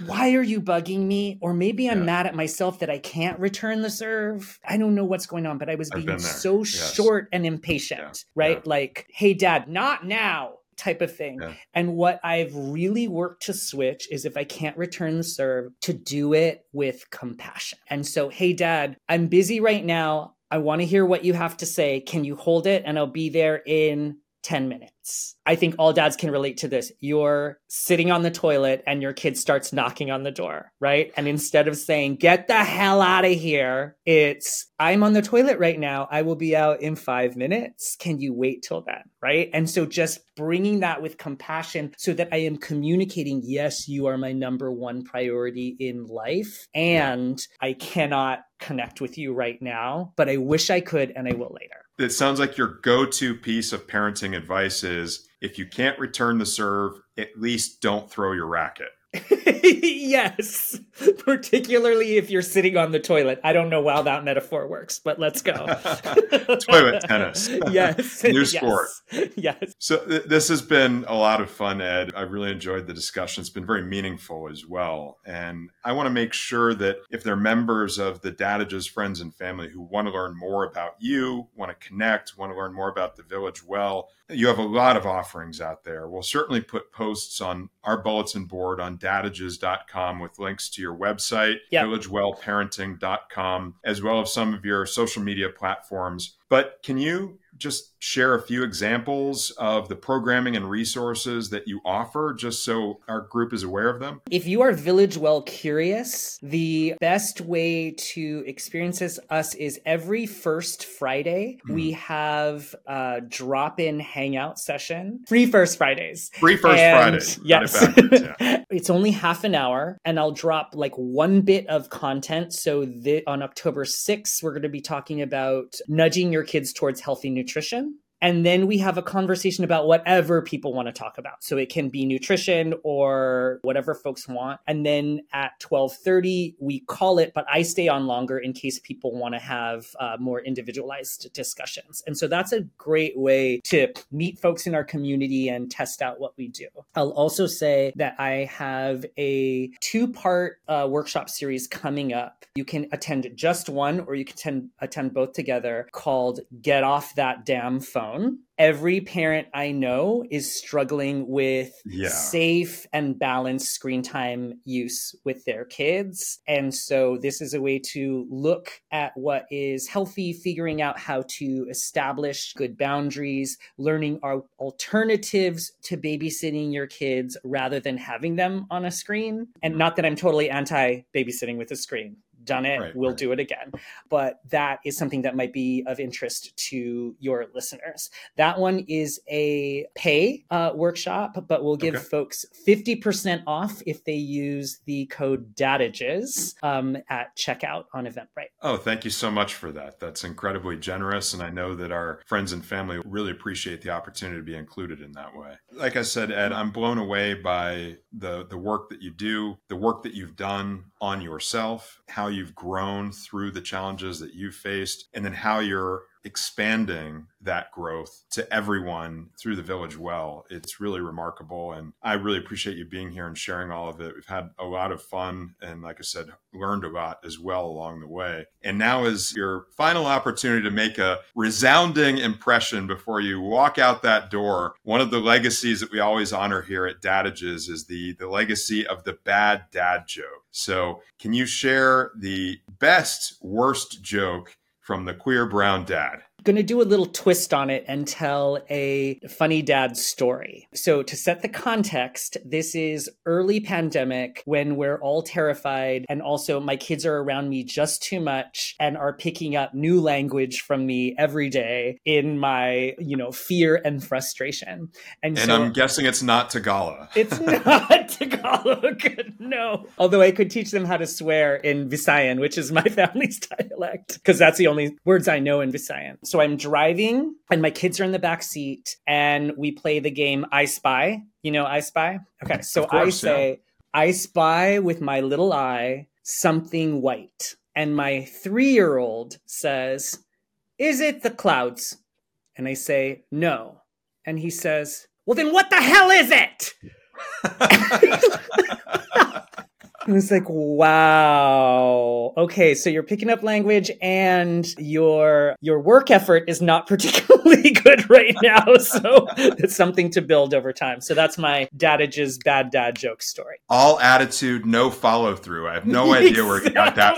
why are you bugging me? Or maybe I'm yeah. mad at myself that I can't return the serve. I don't know what's going on, but I was being so yes. short and impatient, yeah. right? Yeah. Like, hey, dad, not now type of thing. And what I've really worked to switch is if I can't return the serve, to do it with compassion. And so, hey, dad, I'm busy right now. I want to hear what you have to say. Can you hold it? And I'll be there in 10 minutes. I think all dads can relate to this. You're sitting on the toilet and your kid starts knocking on the door, right? And instead of saying, get the hell out of here, it's, I'm on the toilet right now. I will be out in five minutes. Can you wait till then? Right. And so just bringing that with compassion so that I am communicating, yes, you are my number one priority in life. And I cannot connect with you right now, but I wish I could and I will later it sounds like your go-to piece of parenting advice is if you can't return the serve, at least don't throw your racket. Yes, particularly if you're sitting on the toilet. I don't know how that metaphor works, but let's go. toilet tennis. yes. New yes. sport. Yes. So th- this has been a lot of fun, Ed. I really enjoyed the discussion. It's been very meaningful as well. And I want to make sure that if they're members of the Dadages friends and family who want to learn more about you, want to connect, want to learn more about the village well, you have a lot of offerings out there. We'll certainly put posts on our bulletin board on dadages.com with links to your website, Yep. villagewellparenting.com, as well as some of your social media platforms. But can you just share a few examples of the programming and resources that you offer just so our group is aware of them? If you are Village Well curious, the best way to experience this- us is every first Friday, Mhm. we have a drop in hangout session. Free First Fridays. Free First And- Friday. Got it Yes. yeah. it's only half an hour, and I'll drop like one bit of content. So thi- on October 6th, we're going to be talking about nudging your kids towards healthy nutrition. And then we have a conversation about whatever people want to talk about. So it can be nutrition or whatever folks want. And then at 1230, we call it, but I stay on longer in case people want to have uh, more individualized discussions. And so that's a great way to meet folks in our community and test out what we do. I'll also say that I have a two part uh, workshop series coming up. You can attend just one or you can attend, attend both together called Get Off That Damn Phone. Every parent I know is struggling with Yeah. safe and balanced screen time use with their kids. And so this is a way to look at what is healthy, figuring out how to establish good boundaries, learning our alternatives to babysitting your kids rather than having them on a screen. And not that I'm totally anti babysitting with a screen. Done it, Right, we'll right. do it again. But that is something that might be of interest to your listeners. That one is a pay uh, workshop, but we'll give Okay. folks 50% off if they use the code DADAGES um, at checkout on Eventbrite. Oh, thank you so much for that. That's incredibly generous. And I know that our friends and family really appreciate the opportunity to be included in that way. Like I said, Ed, I'm blown away by the, the work that you do, the work that you've done on yourself, how you've grown through the challenges that you've faced, and then how you're expanding that growth to everyone through the village well. It's really remarkable. And I really appreciate you being here and sharing all of it. We've had a lot of fun and, like I said, learned a lot as well along the way. And now is your final opportunity to make a resounding impression before you walk out that door. One of the legacies that we always honor here at Dadages is the, the legacy of the bad dad joke. So, can you share the best, worst joke from the queer brown dad? Going to do a little twist on it and tell a funny dad story. So, to set the context, this is early pandemic when we're all terrified, and also my kids are around me just too much and are picking up new language from me every day in my, you know, fear and frustration. And, And so I'm guessing it's not Tagalog. it's not Tagalog. No. Although I could teach them how to swear in Visayan, which is my family's dialect, because that's the only words I know in Visayan. So I'm driving and my kids are in the back seat and we play the game I Spy. You know I Spy? Okay. So course, I say, I spy with my little eye something white. And my three year old says, Is it the clouds? And I say, No. And he says, Well, then what the hell is it? And it's like, wow. Okay, so you're picking up language and your your work effort is not particularly good right now. So it's something to build over time. So that's my Dadage's bad dad joke story. All attitude, no follow through. I have no idea where he got that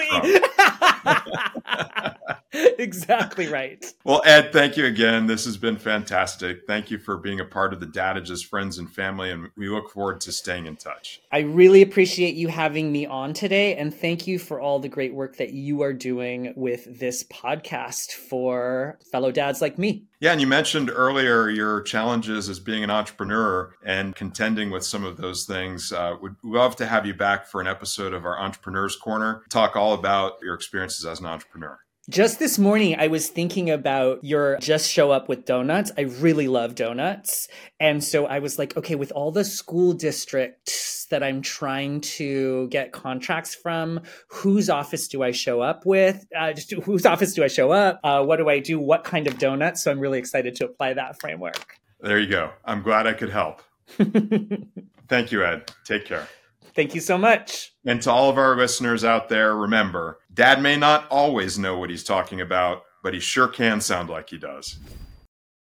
from. exactly right. Well, Ed, thank you again. This has been fantastic. Thank you for being a part of the Dadages friends and family, and we look forward to staying in touch. I really appreciate you having me on today. And thank you for all the great work that you are doing with this podcast for fellow dads like me. Yeah, and you mentioned earlier your challenges as being an entrepreneur and contending with some of those things. Uh, would love to have you back for an episode of our Entrepreneurs Corner. Talk all about your experiences as an entrepreneur. Just this morning, I was thinking about your just show up with donuts. I really love donuts. And so I was like, okay, with all the school districts that I'm trying to get contracts from, whose office do I show up with? Uh, just whose office do I show up? Uh, what do I do? What kind of donuts? So I'm really excited to apply that framework. There you go. I'm glad I could help. Thank you, Ed. Take care. Thank you so much. And to all of our listeners out there, remember, dad may not always know what he's talking about, but he sure can sound like he does.